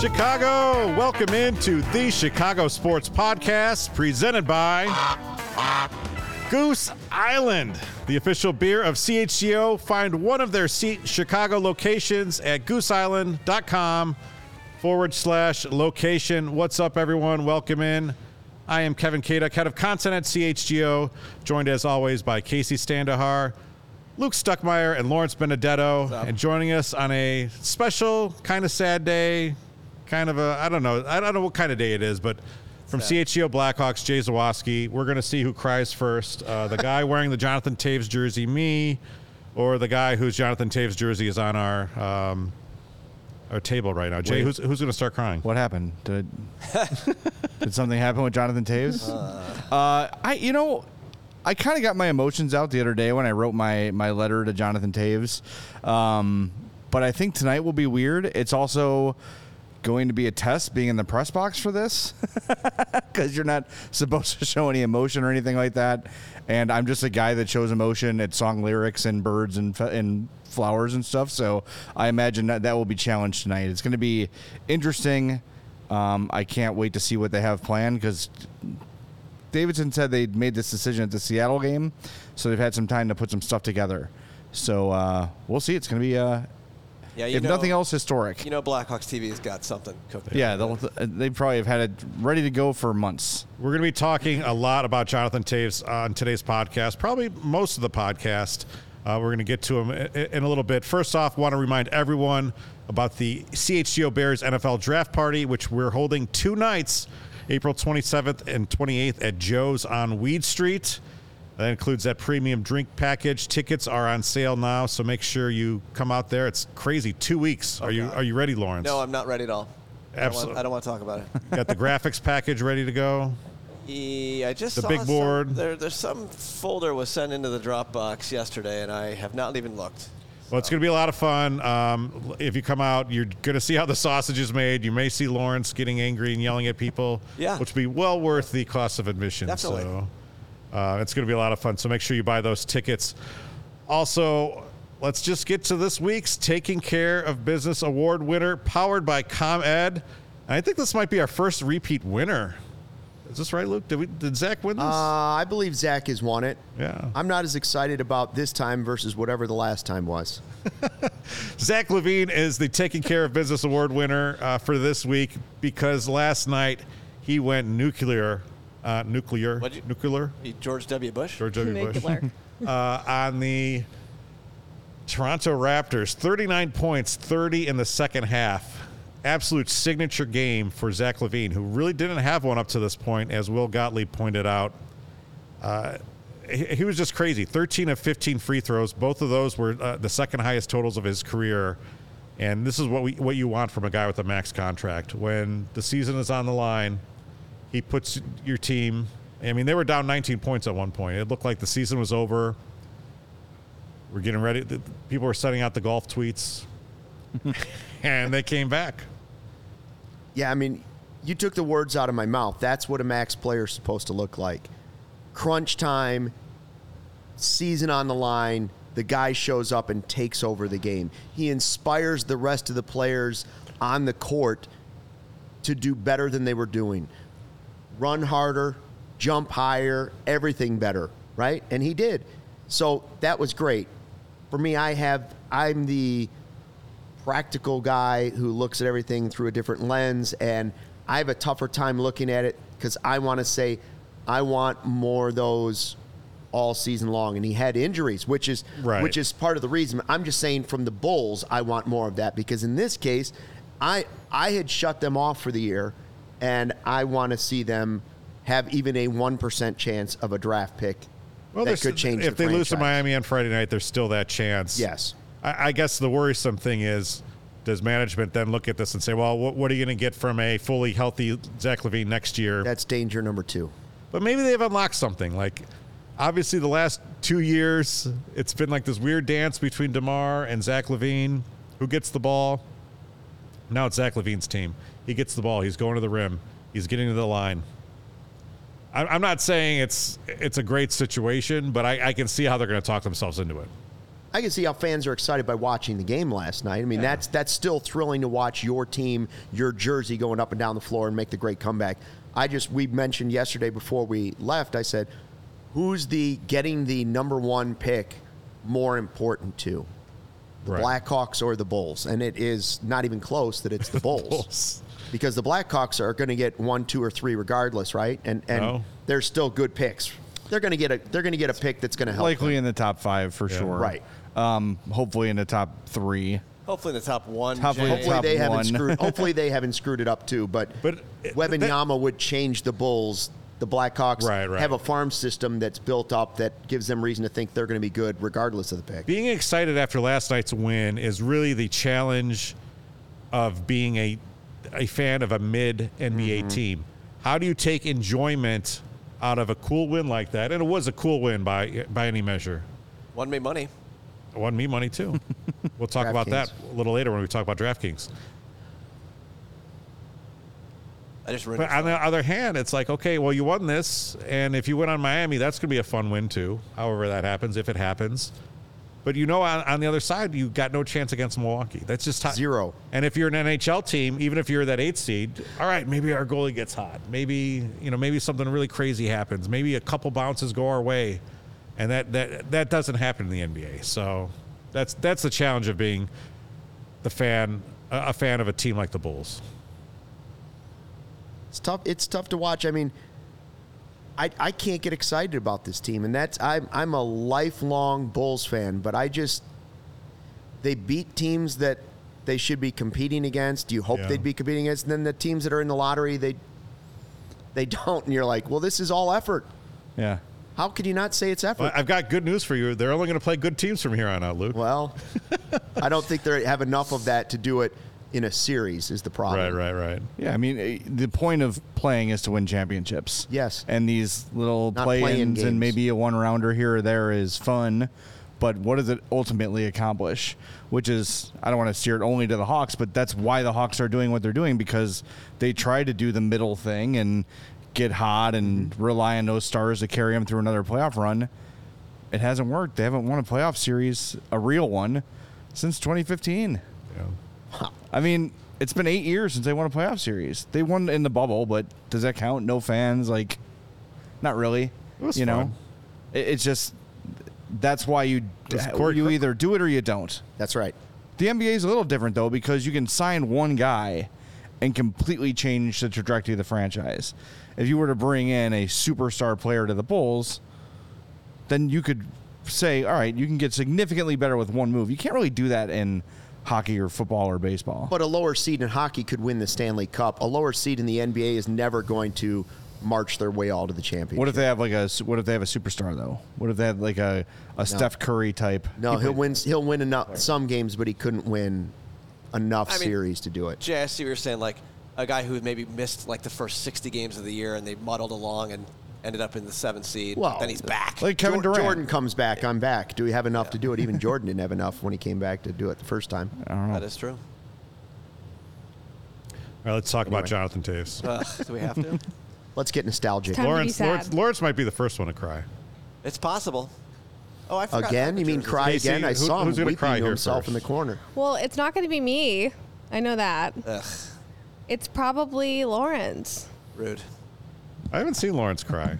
Chicago, welcome into the Chicago Sports Podcast presented by Goose Island, the official beer of CHGO. Find one of their Chicago locations at gooseisland.com forward slash location. What's up, everyone? Welcome in. I am Kevin Kaduk, head of content at CHGO, joined as always by Casey Standahar, Luke Stuckmeyer, and Lawrence Benedetto. And joining us on a special, kind of sad day, kind of a, I don't know, I don't know what kind of day it is, but from CHGO Blackhawks, Jay Zawaski, we're going to see who cries first. Uh, the guy wearing the Jonathan Toews jersey, me, or the guy whose Jonathan Toews jersey is on our um, our table right now. Jay, Wait. who's, who's going to start crying? What happened? Did did something happen with Jonathan Toews? Uh, I you know, I kind of got my emotions out the other day when I wrote my my letter to Jonathan Toews. Um, but I think tonight will be weird. It's also going to be a test being in the press box for this because you're not supposed to show any emotion or anything like that. And I'm just a guy that shows emotion at song lyrics and birds and and flowers and stuff. So I imagine that that will be challenged tonight. It's going to be interesting. Um, I can't wait to see what they have planned because Davidson said they'd made this decision at the Seattle game, so they've had some time to put some stuff together. So uh, we'll see. It's going to be, uh, Yeah, you if know, nothing else, historic. you know, Blackhawks TV's got something cooking. yeah, they'll, they probably have had it ready to go for months. We're going to be talking a lot about Jonathan Toews on today's podcast, probably most of the podcast. Uh, we're going to get to him i- i- in a little bit. First off, want to remind everyone about the CHGO Bears NFL Draft Party, which we're holding two nights, April 27th and 28th at Joe's on Weed Street. That includes that premium drink package. Tickets are on sale now, so make sure you come out there. It's crazy. Two weeks. Are you Are you ready, Lawrence? No, I'm not ready at all. I don't, Absolutely. want, I don't want to talk about it. Got the graphics package ready to go. Yeah, I just The big some- board. there, there's some folder was sent into the Dropbox yesterday, and I have not even looked. Well, it's going to be a lot of fun. Um, if you come out, you're going to see how the sausage is made. You may see Lawrence getting angry and yelling at people, Yeah. which will be well worth the cost of admission. Definitely. So uh, it's going to be a lot of fun. So make sure you buy those tickets. Also, let's just get to this week's Taking Care of Business Award winner, powered by ComEd. And I think this might be our first repeat winner. Is this right, Luke? Did we? Did Zach win this? Uh, I believe Zach has won it. Yeah. I'm not as excited about this time versus whatever the last time was. Zach LaVine is the Taking Care of Business Award winner uh, for this week because last night he went nuclear, uh, nuclear, you- nuclear, George W. Bush. George W. Bush, Nuclear. uh, on the Toronto Raptors. 39 points, 30 in the second half. Absolute signature game for Zach LaVine, who really didn't have one up to this point, as Will Gottlieb pointed out. Uh, he, he was just crazy. 13 of 15 free throws. Both of those were uh, the second highest totals of his career. And this is what we what you want from a guy with a max contract. When the season is on the line, he puts your team. I mean, they were down 19 points at one point. It looked like the season was over. We're getting ready. People were sending out the golf tweets, and they came back. Yeah, I mean, you took the words out of my mouth. That's what a max player is supposed to look like. Crunch time, season on the line, the guy shows up and takes over the game. He inspires the rest of the players on the court to do better than they were doing. Run harder, jump higher, everything better, right? And he did. So that was great. For me, I have I'm the practical guy who looks at everything through a different lens and I have a tougher time looking at it because I want to say I want more of those all season long and he had injuries which is Right. which is part of the reason I'm just saying from the Bulls I want more of that because in this case I I had shut them off for the year and I want to see them have even a 1% chance of a draft pick Well, that could change if the they lose to. Miami on Friday night, there's still that chance. Yes. I, I guess the worrisome thing is, does management then look at this and say, well, what, what are you going to get from a fully healthy Zach LaVine next year? That's danger number two. But maybe they've unlocked something. Like, obviously, the last two years, it's been like this weird dance between DeMar and Zach LaVine. Who gets the ball? Now it's Zach LaVine's team. He gets the ball. He's going to the rim. He's getting to the line. I'm not saying it's it's a great situation, but I, I can see how they're going to talk themselves into it. I can see how fans are excited by watching the game last night. I mean, that's that's still thrilling to watch your team, your jersey going up and down the floor and make the great comeback. I just we mentioned yesterday before we left. I said, who's the getting the number one pick more important to? The Right. Blackhawks or the Bulls? And it is not even close that it's the Bulls. Bulls. Because the Blackhawks are going to get one, two, or three regardless, right? And and No. they're still good picks. They're going to get a they're going to get a pick that's going to help. Likely them. in the top five for sure. Right. Um, hopefully in the top three. Hopefully in the top one. Hopefully Jay. Hopefully top they haven't one. screwed. Hopefully they haven't screwed it up too. But But, uh, Wembanyama would change the Bulls. The Blackhawks Right, right. have a farm system that's built up that gives them reason to think they're going to be good regardless of the pick. being excited after last night's win is really the challenge of being a a fan of a mid NBA Mm-hmm. team. How do you take enjoyment out of a cool win like that? And it was a cool win by by any measure. Won me money. It won me money too. we'll talk about that a little later when we talk about DraftKings. I just But on the other hand, it's like, okay, well, you won this, and if you win on Miami, that's going to be a fun win too. However, that happens, if it happens. But you know, on, on the other side, you got no chance against Milwaukee. That's just how, Zero. And if you're an NHL team, even if you're that eighth seed, all right, maybe our goalie gets hot. Maybe you know, maybe something really crazy happens. Maybe a couple bounces go our way, and that that that doesn't happen in the NBA. So that's that's the challenge of being the fan, a fan of a team like the Bulls. It's tough. It's tough to watch. I mean, I, I can't get excited about this team, and that's I'm I'm a lifelong Bulls fan, but I just they beat teams that they should be competing against. You hope Yeah. they'd be competing against, and then the teams that are in the lottery they they don't, and you're like, well, this is all effort. Yeah. How could you not say it's effort? Well, I've got good news for you. They're only going to play good teams from here on out, Luke. Well, I don't think they have enough of that to do it in a series. Is the problem? Right, right, right. Yeah, I mean, eh, the point of playing is to win championships. Yes. And these little Not play-ins and maybe a one-rounder here or there is fun, but what does it ultimately accomplish? Which is, I don't want to steer it only to the Hawks, but that's why the Hawks are doing what they're doing because they try to do the middle thing and get hot and Mm-hmm. rely on those stars to carry them through another playoff run. It hasn't worked. They haven't won a playoff series, a real one, since 2015. Yeah. I mean, it's been eight years since they won a playoff series. They won in the bubble, but does that count? No fans, like, not really. You know. It- it's just that's why you Corey you either do it or you don't. That's right. The NBA is a little different though because you can sign one guy and completely change the trajectory of the franchise. If you were to bring in a superstar player to the Bulls, then you could say, all right, you can get significantly better with one move. You can't really do that in hockey or football or baseball. But a lower seed in hockey could win the Stanley Cup. A lower seed in the NBA is never going to march their way all to the championship. What if they have like a what if they have a superstar though? What if they had like a, a Steph Curry type? No, he'll win. He'll win enough some games, but he couldn't win enough I mean- series to do it. Jay, I see what you're saying. Like a guy who maybe missed like the first 60 games of the year and they muddled along and ended up in the seventh seed. Well, then he's back. Like Kevin Durant. Jordan comes back. I'm back. Do we have enough to do it? Even Jordan didn't have enough when he came back to do it the first time. that is true. All right, let's talk about Jonathan Toews. Uh, do we have to? Let's get nostalgic. Time to be Lawrence. Lawrence, Lawrence might be the first one to cry. It's possible. Oh, I forgot. Again? You mean cry Casey, again? I who- saw him who's gonna weeping cry to himself first? in the corner. Well, it's not going to be me. I know that. Ugh, It's probably Lawrence. rude. I haven't seen Lawrence cry.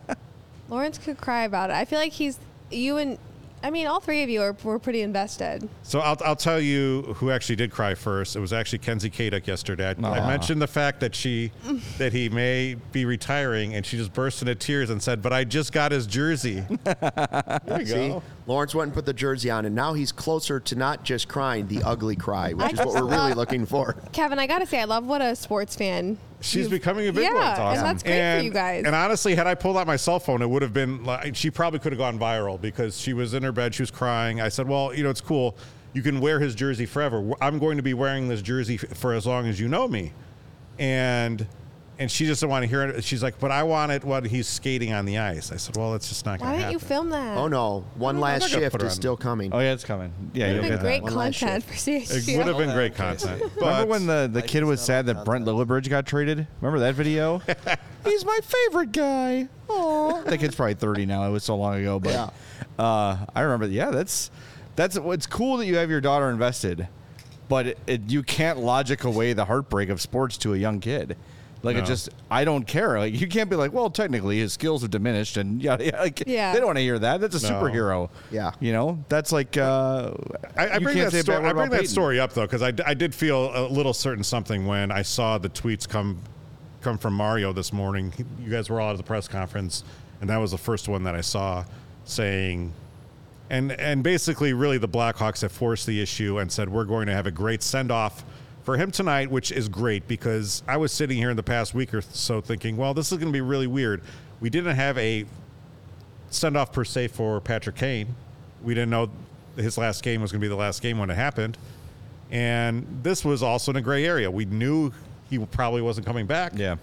Lawrence could cry about it. I feel like he's you and I mean all three of you are were pretty invested. So I'll, I'll tell you who actually did cry first. It was actually Kenzie Kaduk yesterday. I, I mentioned the fact that she that he may be retiring, and she just burst into tears and said, "But I just got his jersey." there you See, go. Lawrence went and put the jersey on, and now he's closer to not just crying, the ugly cry, which I is what we're really looking for. Kevin, I got to say I love what a sports fan. She's you've- becoming a big yeah, one. It's awesome. and that's great for you guys. And honestly, had I pulled out my cell phone, it would have been like she probably could have gone viral because she was in her bed, she was crying. I said, "Well, you know, it's cool. you can wear his jersey forever. I'm going to be wearing this jersey for as long as you know me, and and she doesn't want to hear it. She's like, but I want it when he's skating on the ice. I said, well, it's just not going to Why to didn't you film that? Oh no, one last gonna shift put her is on- still coming. Oh yeah, it's coming. Yeah, It you'll would get have been that. great One last content for It CHGO. would have been great okay. content. Remember But when the, the kid was sad that Brent content. Lillibridge got traded? Remember that video? He's my favorite guy. Oh, that kid's probably 30 now. It was so long ago, but Yeah. uh, I remember. Yeah, that's that's it's cool that you have your daughter invested, but it, it, you can't logic away the heartbreak of sports to a young kid. Like it just, I don't care. Like you can't be like, well, technically his skills have diminished, and yeah, yeah, like, Yeah. they don't want to hear that. That's a No. superhero. Yeah. you know, that's like uh, I, I bring can't that say a story. I bring that story up though because I did feel a little certain something when I saw the tweets come come from Mario this morning. He- You guys were all at the press conference, and that was the first one that I saw saying, and and basically, really, the Blackhawks have forced the issue and said we're going to have a great send off. For him tonight, which is great because I was sitting here in the past week or so thinking, well, this is going to be really weird. We didn't have a send off per se for Patrick Kane. We didn't know his last game was going to be the last game when it happened. And this was also in a gray area. We knew he probably wasn't coming back. yeah.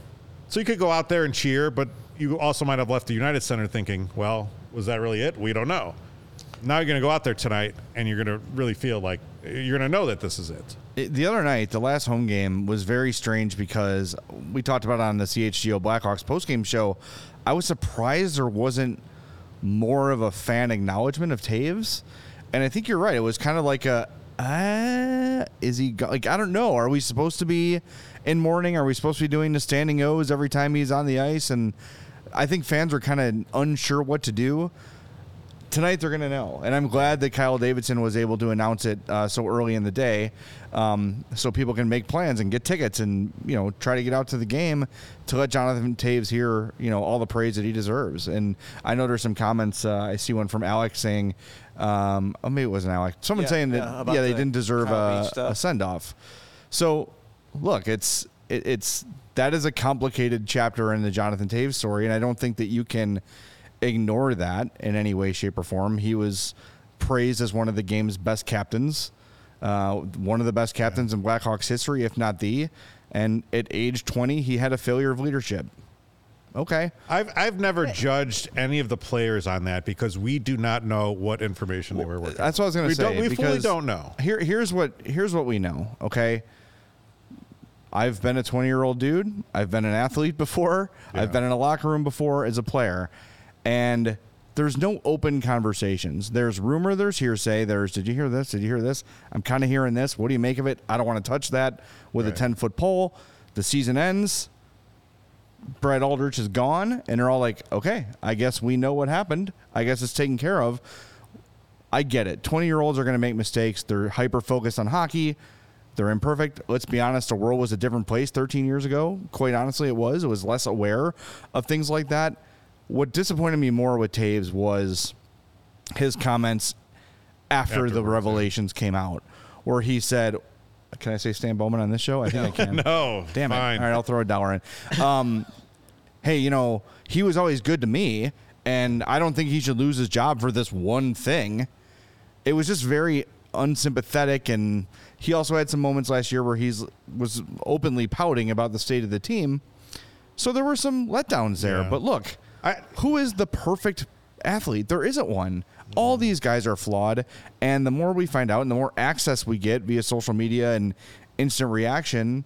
So you could go out there and cheer, but you also might have left the United Center thinking, well, was that really it? We don't know. Now you're going to go out there tonight and you're going to really feel like you're going to know that this is it. The other night, the last home game was very strange because we talked about on the CHGO Blackhawks postgame show. I was surprised there wasn't more of a fan acknowledgement of Toews, and I think you're right. It was kind of like a, uh, is he go-? like I don't know. Are we supposed to be in mourning? Are we supposed to be doing the standing O's every time he's on the ice? And I think fans were kind of unsure what to do tonight they're going to know. And I'm glad that Kyle Davidson was able to announce it uh, so early in the day um, so people can make plans and get tickets and, you know, try to get out to the game to let Jonathan Toews hear, you know, all the praise that he deserves. And I know there's some comments. Uh, I see one from Alex saying, um, oh, maybe it wasn't Alex. Someone Yeah, saying that, about yeah, they the didn't deserve a, a send off. So, look, it's, it, it's, that is a complicated chapter in the Jonathan Toews story. And I don't think that you can ignore that in any way, shape, or form. He was praised as one of the game's best captains, uh, one of the best captains in Blackhawks history, if not the. And at age 20, he had a failure of leadership. Okay. I've, I've never judged any of the players on that because we do not know what information they were working. That's what I was going to say. Don't, we fully don't know. Here, here's what here's what we know. Okay. I've been a 20 year old dude. I've been an athlete before. Yeah. I've been in a locker room before as a player, and there's no open conversations. There's rumor. There's hearsay. There's did you hear this? Did you hear this? I'm kind of hearing this. What do you make of it? I don't want to touch that with a 10 foot pole. The season ends. Brad Aldrich is gone, and they're all like, "Okay, I guess we know what happened. I guess it's taken care of." I get it. 20 year olds are going to make mistakes. They're hyper focused on hockey. They're imperfect. Let's be honest, the world was a different place 13 years ago. Quite honestly, it was. It was less aware of things like that. What disappointed me more with Toews was his comments after the Afterwards, yeah. revelations came out, where he said, Can I say Stan Bowman on this show? I think I can. No, Damn it. All right, I'll throw a dollar in. Um, hey, you know, he was always good to me, and I don't think he should lose his job for this one thing. It was just very unsympathetic, and he also had some moments last year where he's was openly pouting about the state of the team. So there were some letdowns there. Yeah. But look, I- who is the perfect athlete? There isn't one. All these guys are flawed, and the more we find out, and the more access we get via social media and instant reaction,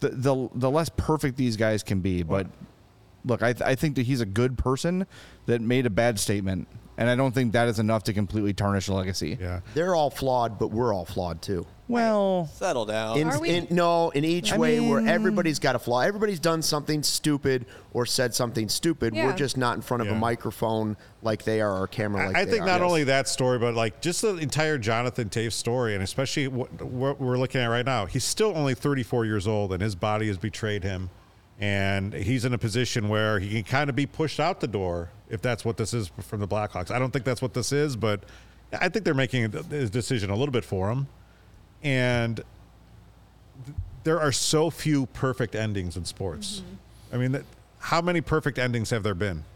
the the, the less perfect these guys can be. But look, I, I think that he's a good person that made a bad statement, and I don't think that is enough to completely tarnish a legacy. Yeah. They're all flawed, but we're all flawed too. Well, Settle down. In, Are we- in- no, in each I way, where mean- everybody's got a flaw. Everybody's done something stupid or said something stupid. Yeah. We're just not in front of Yeah. a microphone like they are or a camera like I they think are. not Yes. only that story, but like just the entire Jonathan Toews story, and especially what, what we're looking at right now. He's still only 34 years old, and his body has betrayed him, and he's in a position where he can kind of be pushed out the door if that's what this is from the Blackhawks. I don't think that's what this is, but I think they're making his decision a little bit for him, and th- there are so few perfect endings in sports. Mm-hmm. I mean, that, how many perfect endings have there been?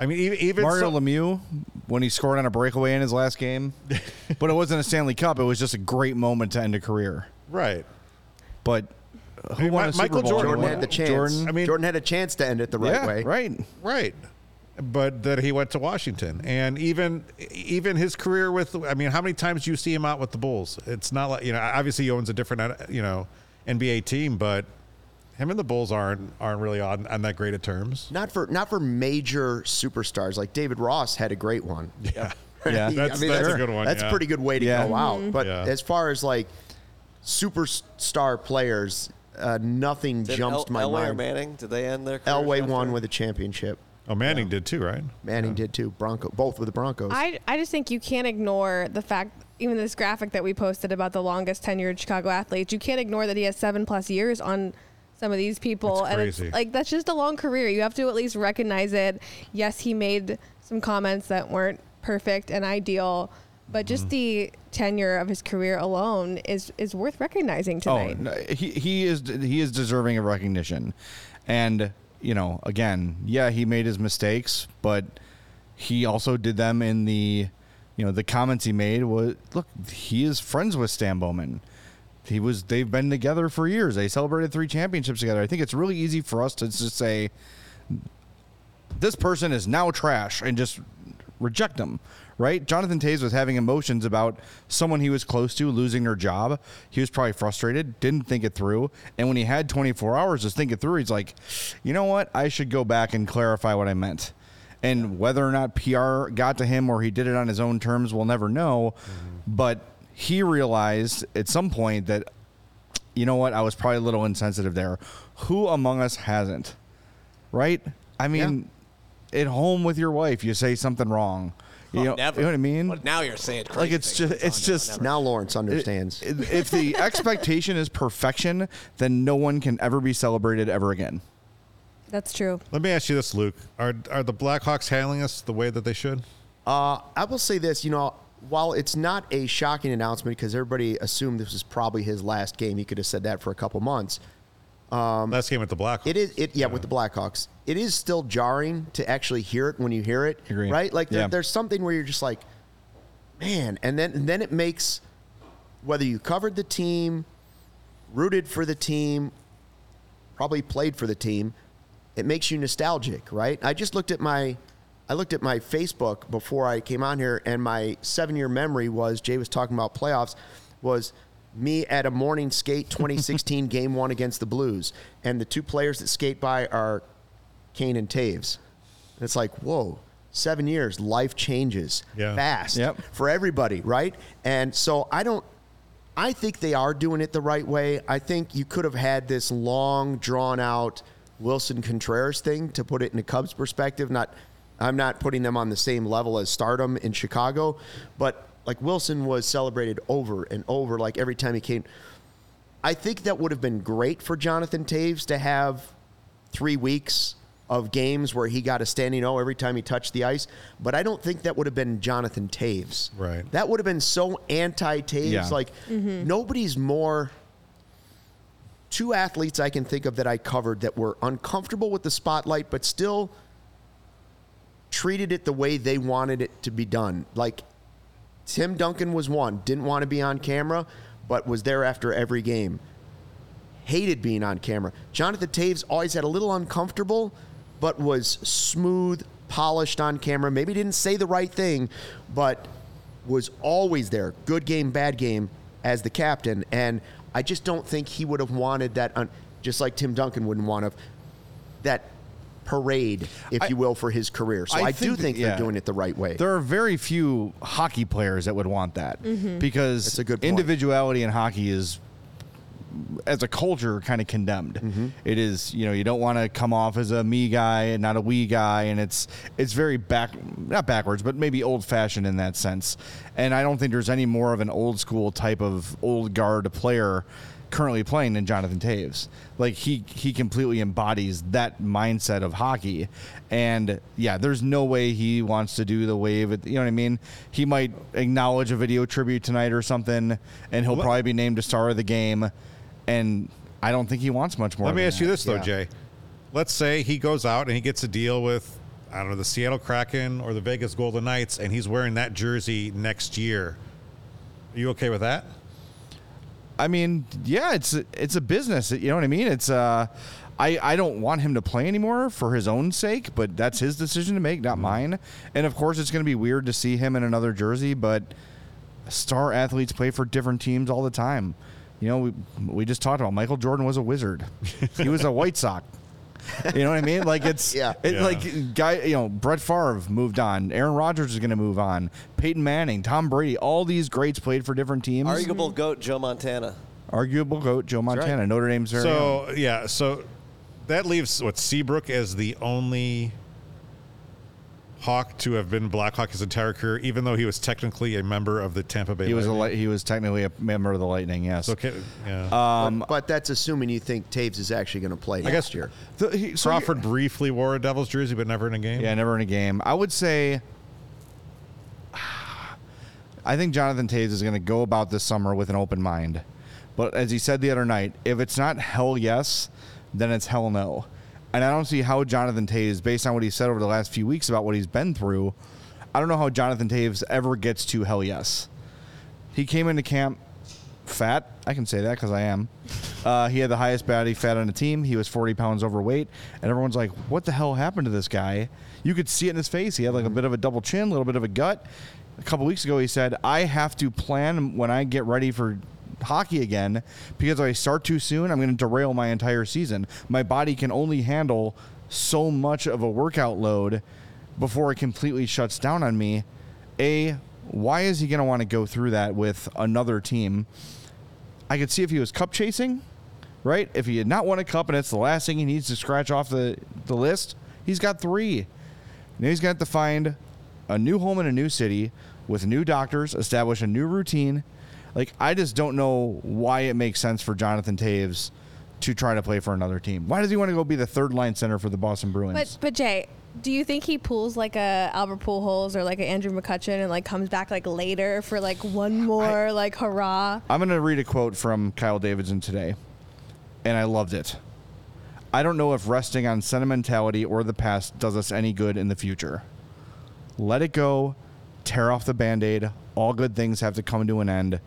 I mean, even, even Mario so- Lemieux when he scored on a breakaway in his last game, but it wasn't a Stanley Cup. It was just a great moment to end a career. right? But who mean, won Mi- a Super Michael Bowl? Jordan Jordan had the chance. Jordan, I mean- Jordan had a chance to end it the right yeah, way. right. Right. But that he went to Washington, and even even his career with, I mean, how many times do you see him out with the Bulls? It's not like you know, obviously he owns a different, you know, NBA team, but him and the Bulls aren't aren't really on, on that great of terms. Not for not for major superstars like David Ross had a great one. Yeah, Yeah. That's- that's a good one, That's yeah. a pretty good way to Yeah. go out. But Yeah. as far as like superstar players, uh, nothing Did jumps El- to my Elway or mind. Manning? Did they end their careers Elway after? won with a championship. Oh, Manning did too, right? Manning did too. Bronco, both with the Broncos. I, I just think you can't ignore the fact, even this graphic that we posted about the longest tenured Chicago athletes, you can't ignore that he has seven plus years on some of these people. That's and crazy. it's like, that's just a long career. You have to at least recognize it. Yes, he made some comments that weren't perfect and ideal, but just Mm-hmm. the tenure of his career alone is, is worth recognizing Oh, tonight. no, he he is he is deserving of recognition, and you know, again, yeah, he made his mistakes, but he also did them in the, you know, the comments he made was look, he is friends with Stan Bowman. He was they've been together for years. They celebrated three championships together. I think it's really easy for us to just say this person is now trash and just reject them, right? Jonathan Toews was having emotions about someone he was close to losing their job. He was probably frustrated, didn't think it through. And when he had 24 hours to think it through, he's like, you know what? I should go back and clarify what I meant. And whether or not PR got to him or he did it on his own terms, we'll never know. Mm-hmm. But he realized at some point that, you know what? I was probably a little insensitive there. Who among us hasn't? Right? I mean, at home with your wife, you say something wrong. You, Oh, know, never. you know what I mean? But now you're saying crazy like it's just, it's Oh, no, just. never. now Lawrence understands. i- If the expectation is perfection, then no one can ever be celebrated ever again. That's true. Let me ask you this, Luke: Are are the Blackhawks handling us the way that they should? Uh, I will say this, you know, while it's not a shocking announcement because everybody assumed this was probably his last game, he could have said that for a couple months. Um, Last game with the Blackhawks. It is, it yeah, with the Blackhawks, it is still jarring to actually hear it when you hear it, Agree. right? Like there, Yeah. there's something where you're just like, man, and then and then it makes whether you covered the team, rooted for the team, probably played for the team, it makes you nostalgic, right? I just looked at my I looked at my Facebook before I came on here and my 7-year memory was Jay was talking about playoffs was me at a morning skate 2016 game 1 against the Blues and the two players that skate by are Kane and Toews. And it's like, "Whoa, 7 years, life changes Yeah. fast Yep. for everybody, right? And so I don't I think they are doing it the right way. I think you could have had this long, drawn out Willson Contreras thing to put it in a Cubs perspective. Not, I'm not putting them on the same level as Stardom in Chicago, but like Willson was celebrated over and over, like every time he came. I think that would have been great for Jonathan Toews to have three weeks of games where he got a standing O every time he touched the ice. But I don't think that would have been Jonathan Toews. Right. That would have been so anti Toews. Yeah. Like mm-hmm. nobody's more. Two athletes I can think of that I covered that were uncomfortable with the spotlight, but still treated it the way they wanted it to be done. Like Tim Duncan was one, didn't want to be on camera, but was there after every game. Hated being on camera. Jonathan Toews always had a little uncomfortable, but was smooth, polished on camera. Maybe didn't say the right thing, but was always there. Good game, bad game as the captain. And I just don't think he would have wanted that, un- just like Tim Duncan wouldn't want to, that parade, if I- you will, for his career. So I I, do think that- yeah. they're doing it the right way. There are very few hockey players that would want that because That's a good point. individuality in hockey is as a culture kind of condemned. Mm-hmm. It is, you know, you don't want to come off as a me guy and not a we guy and it's it's very back not backwards, but maybe old fashioned in that sense. And I don't think there's any more of an old school type of old guard player currently playing than Jonathan Toews. Like he he completely embodies that mindset of hockey. And yeah, there's no way he wants to do the wave. You know what I mean? He might acknowledge a video tribute tonight or something, and he'll probably be named a star of the game. And I don't think he wants much more. Let me ask you this though, Yeah. Jay. Let's say he goes out and he gets a deal with I don't know, the Seattle Kraken or the Vegas Golden Knights, and he's wearing that jersey next year. Are you okay with that? I mean, yeah, it's it's a business. You know what I mean? It's uh, I I don't want him to play anymore for his own sake, but that's his decision to make, not mine. And of course, it's going to be weird to see him in another jersey, but star athletes play for different teams all the time. You know, we we just talked about Michael Jordan was a wizard. he was a White Sox. You know what I mean? Like it's Yeah. it, Yeah. like guy. You know, Brett Favre moved on. Aaron Rodgers is going to move on. Peyton Manning, Tom Brady, all these greats played for different teams. Arguable goat Joe Montana. Arguable goat Joe Montana, Notre Dame's very own. So yeah, so that leaves what Seabrook as the only Hawk to have been Blackhawk his entire career, even though he was technically a member of the Tampa Bay. He was a li- he was technically a member of the Lightning. Yes. Okay, yeah. Um, but, but that's assuming you think Toews is actually going to play next guess- year. The- he- so Crawford briefly wore a Devils jersey, but never in a game. Yeah, never in a game. I would say. I think Jonathan Toews is going to go about this summer with an open mind. But as he said the other night, if it's not hell yes, then it's hell no. And I don't see how Jonathan Toews, based on what he said over the last few weeks about what he's been through, I don't know how Jonathan Toews ever gets to hell yes. He came into camp fat. I can say that because I am. Uh, he had the highest body fat on the team. He was 40 pounds overweight, and everyone's like, "What the hell happened to this guy?" You could see it in his face. He had like a bit of a double chin, a little bit of a gut. A couple weeks ago, he said, "I have to plan when I get ready for." Hockey again because if I start too soon, I'm going to derail my entire season. My body can only handle so much of a workout load before it completely shuts down on me. A, why is he going to want to go through that with another team? I could see if he was cup chasing, right? If he had not won a cup and it's the last thing he needs to scratch off the, the list, he's got three. Now he's got to find a new home in a new city with new doctors, establish a new routine. Like, I just don't know why it makes sense for Jonathan Toews to try to play for another team. Why does he want to go be the third line center for the Boston Bruins? But but Jay, do you think he pulls like a Albert Pujols or like a Andrew McCutchen and like comes back like later for like one more like hurrah? I'm going to read a quote from Kyle Davidson today, and I loved it. I don't know if resting on sentimentality or the past does us any good in the future. Let it go, tear off the band aid. All good things have to come to an end.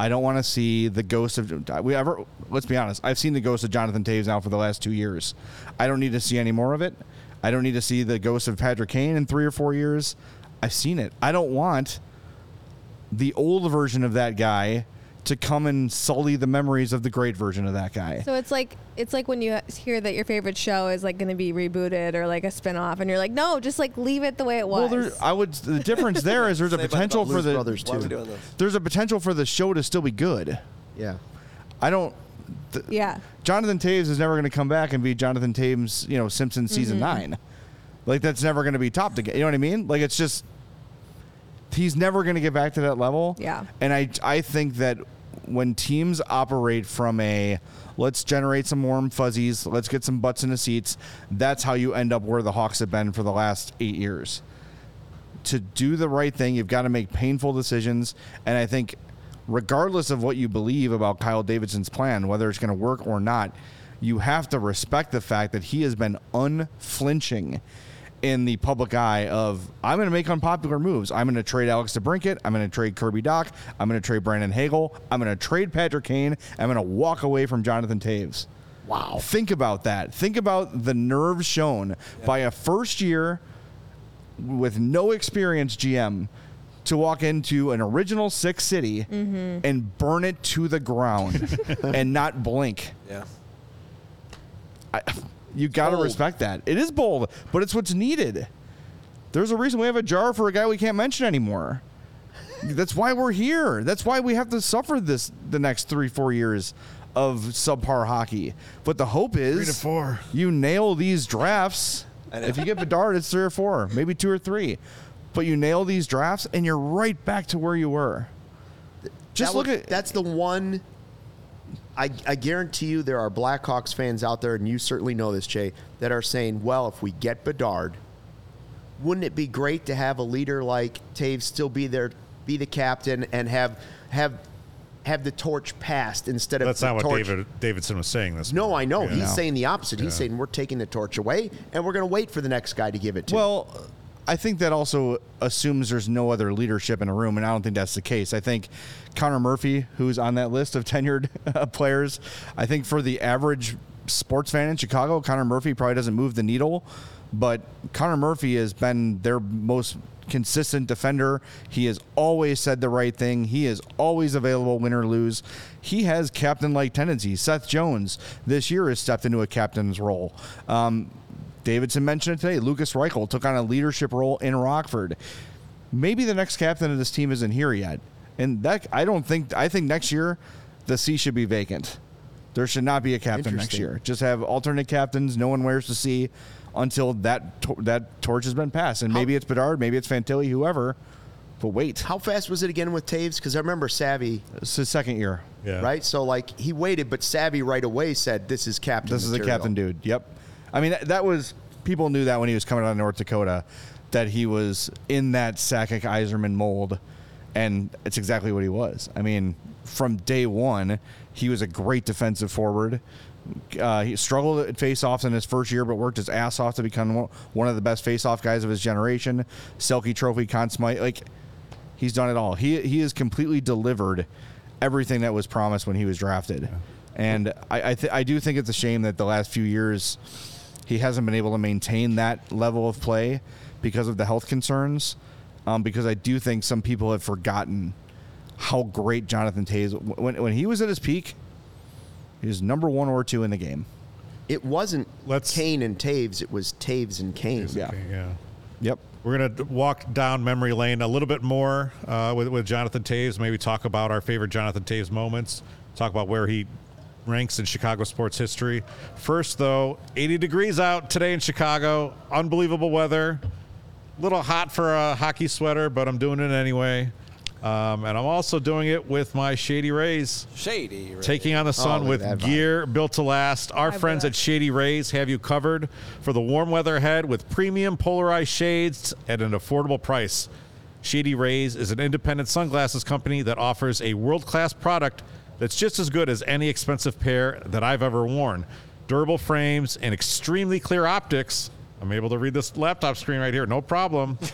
I don't want to see the ghost of we ever. Let's be honest. I've seen the ghost of Jonathan Toews now for the last two years. I don't need to see any more of it. I don't need to see the ghost of Patrick Kane in three or four years. I've seen it. I don't want the old version of that guy to come and sully the memories of the great version of that guy. So it's like it's like when you hear that your favorite show is like going to be rebooted or like a spin-off and you're like, "No, just like leave it the way it was. well, there, I would. The difference there is there's a potential for the Brothers Why are we too. there's a potential for the show to still be good. Yeah. I don't. th- yeah. Jonathan Toews is never going to come back and be Jonathan Toews, you know, Simpsons season Mm-hmm. nine. Like that's never going to be topped again. You know what I mean? Like it's just he's never going to get back to that level. Yeah. And I I think that when teams operate from a let's generate some warm fuzzies, let's get some butts in the seats, that's how you end up where the Hawks have been for the last eight years. To do the right thing, you've got to make painful decisions. And I think, regardless of what you believe about Kyle Davidson's plan, whether it's going to work or not, you have to respect the fact that he has been unflinching in the public eye of I'm going to make unpopular moves. I'm going to trade Alex DeBrincat. I'm going to trade Kirby Dach. I'm going to trade Brandon Hagel. I'm going to trade Patrick Kane. I'm going to walk away from Jonathan Toews. Wow. Think about that. Think about the nerve shown by a first year with no experience GM to walk into an original six city mm-hmm. and burn it to the ground and not blink. Yeah. I, you got to respect that. It is bold, but it's what's needed. There's a reason we have a jar for a guy we can't mention anymore. That's why we're here. That's why we have to suffer this the next three, four years of subpar hockey. But the hope is Three to four. you nail these drafts. If you get Bedard, it's three or four, maybe two or three. But you nail these drafts, and you're right back to where you were. Just That look was- at that's the one. I, I guarantee you there are Blackhawks fans out there, and you certainly know this, Jay, that are saying, well, if we get Bedard, wouldn't it be great to have a leader like Toews still be there, be the captain, and have have have the torch passed instead of That's not what. David Davidson was saying. This. No, I know. Yeah. He's No. saying the opposite. He's Yeah. saying we're taking the torch away and we're going to wait for the next guy to give it to. Well, I think that also assumes there's no other leadership in a room, and I don't think that's the case. I think Connor Murphy, who's on that list of tenured uh, players, I think for the average sports fan in Chicago, Connor Murphy probably doesn't move the needle, but Connor Murphy has been their most consistent defender. He has always said the right thing. He is always available, win or lose. He has captain-like tendencies. Seth Jones this year has stepped into a captain's role. Um, Davidson mentioned it today. Lukas Reichel took on a leadership role in Rockford. Maybe the next captain of this team isn't here yet, and that I don't think. I think next year the C should be vacant. There should not be a captain next year. Just have alternate captains. No one wears the C until that to- that torch has been passed. And maybe it's Bedard, maybe it's Fantilli, whoever. But wait, How fast was it again with Toews? Because I remember Savvy, it's his second year. Yeah. right? So like he waited, but Savvy right away said, "This is captain." This is a captain dude. Yep. I mean, that- that was people knew that when he was coming out of North Dakota, that he was in that Sakic Yzerman mold, and it's exactly what he was. I mean, from day one, he was a great defensive forward. Uh, he struggled at face-offs in his first year, but worked his ass off to become one- of the best face-off guys of his generation. Selke Trophy, Conn Smythe, like he's done it all. He he has completely delivered everything that was promised when he was drafted, and I I, th- I do think it's a shame that the last few years he hasn't been able to maintain that level of play because of the health concerns. Um, because I do think some people have forgotten how great Jonathan Toews when when he was at his peak, he was number one or two in the game. It wasn't Let's- Kane and Toews. It was Toews and Kane. Yeah. Okay, yeah. Yep. We're going to walk down memory lane a little bit more uh, with, with Jonathan Toews. Maybe talk about our favorite Jonathan Toews moments. Talk about where he ranks in Chicago sports history. First, though, 80 degrees out today in Chicago. Unbelievable weather. A little hot for a hockey sweater, but I'm doing it anyway. Um, and I'm also doing it with my Shady Rays. Shady. Right? Taking on the sun look with at that vibe. gear built to last. Our I friends bet. at Shady Rays have you covered for the warm weather ahead with premium polarized shades at an affordable price. Shady Rays is an independent sunglasses company that offers a world class product that's just as good as any expensive pair that I've ever worn. Durable frames and extremely clear optics. I'm able to read this laptop screen right here, no problem.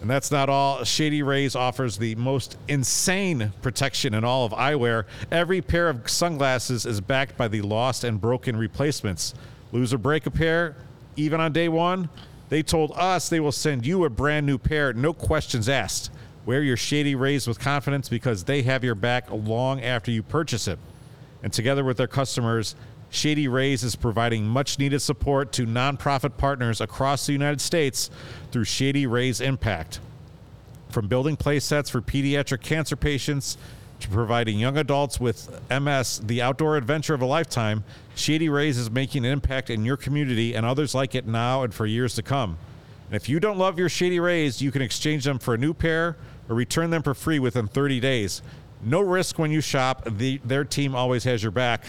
And that's not all. Shady Rays offers the most insane protection in all of eyewear. Every pair of sunglasses is backed by the lost and broken replacements. Lose or break a pair, even on day one, they told us they will send you a brand new pair, no questions asked. Wear your Shady Rays with confidence because they have your back long after you purchase it. And together with their customers, Shady Rays is providing much needed support to nonprofit partners across the United States through Shady Rays Impact. From building play sets for pediatric cancer patients to providing young adults with MS the outdoor adventure of a lifetime, Shady Rays is making an impact in your community and others like it now and for years to come. And if you don't love your Shady Rays, you can exchange them for a new pair or return them for free within 30 days. No risk when you shop. The, their team always has your back.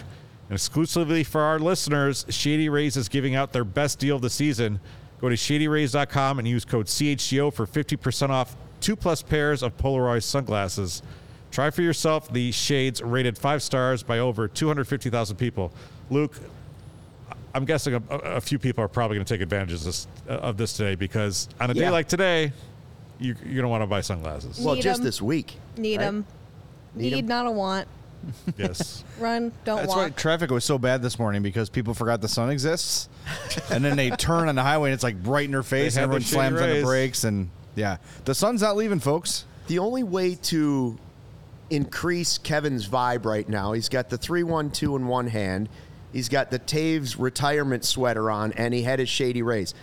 And exclusively for our listeners, Shady Rays is giving out their best deal of the season. Go to shadyrays.com and use code CHGO for 50% off two plus pairs of Polaroid sunglasses. Try for yourself the shades rated five stars by over 250,000 people. Luke, I'm guessing a, a few people are probably going to take advantage of this, of this today because on a day like today, you, you're going to want to buy sunglasses. Well, Need just 'em. this week. Need right? them. Need Need, 'em. not a want. yes. Run, don't That's why walk. traffic was so bad this morning because people forgot the sun exists, and then they turn on the highway and it's like bright in their face, They and had everyone their slams on the rays. brakes, and yeah, the sun's not leaving, folks. The only way to increase Kevin's vibe right now, he's got the 312 in one hand, he's got the Toews retirement sweater on, and he had his Shady Rays.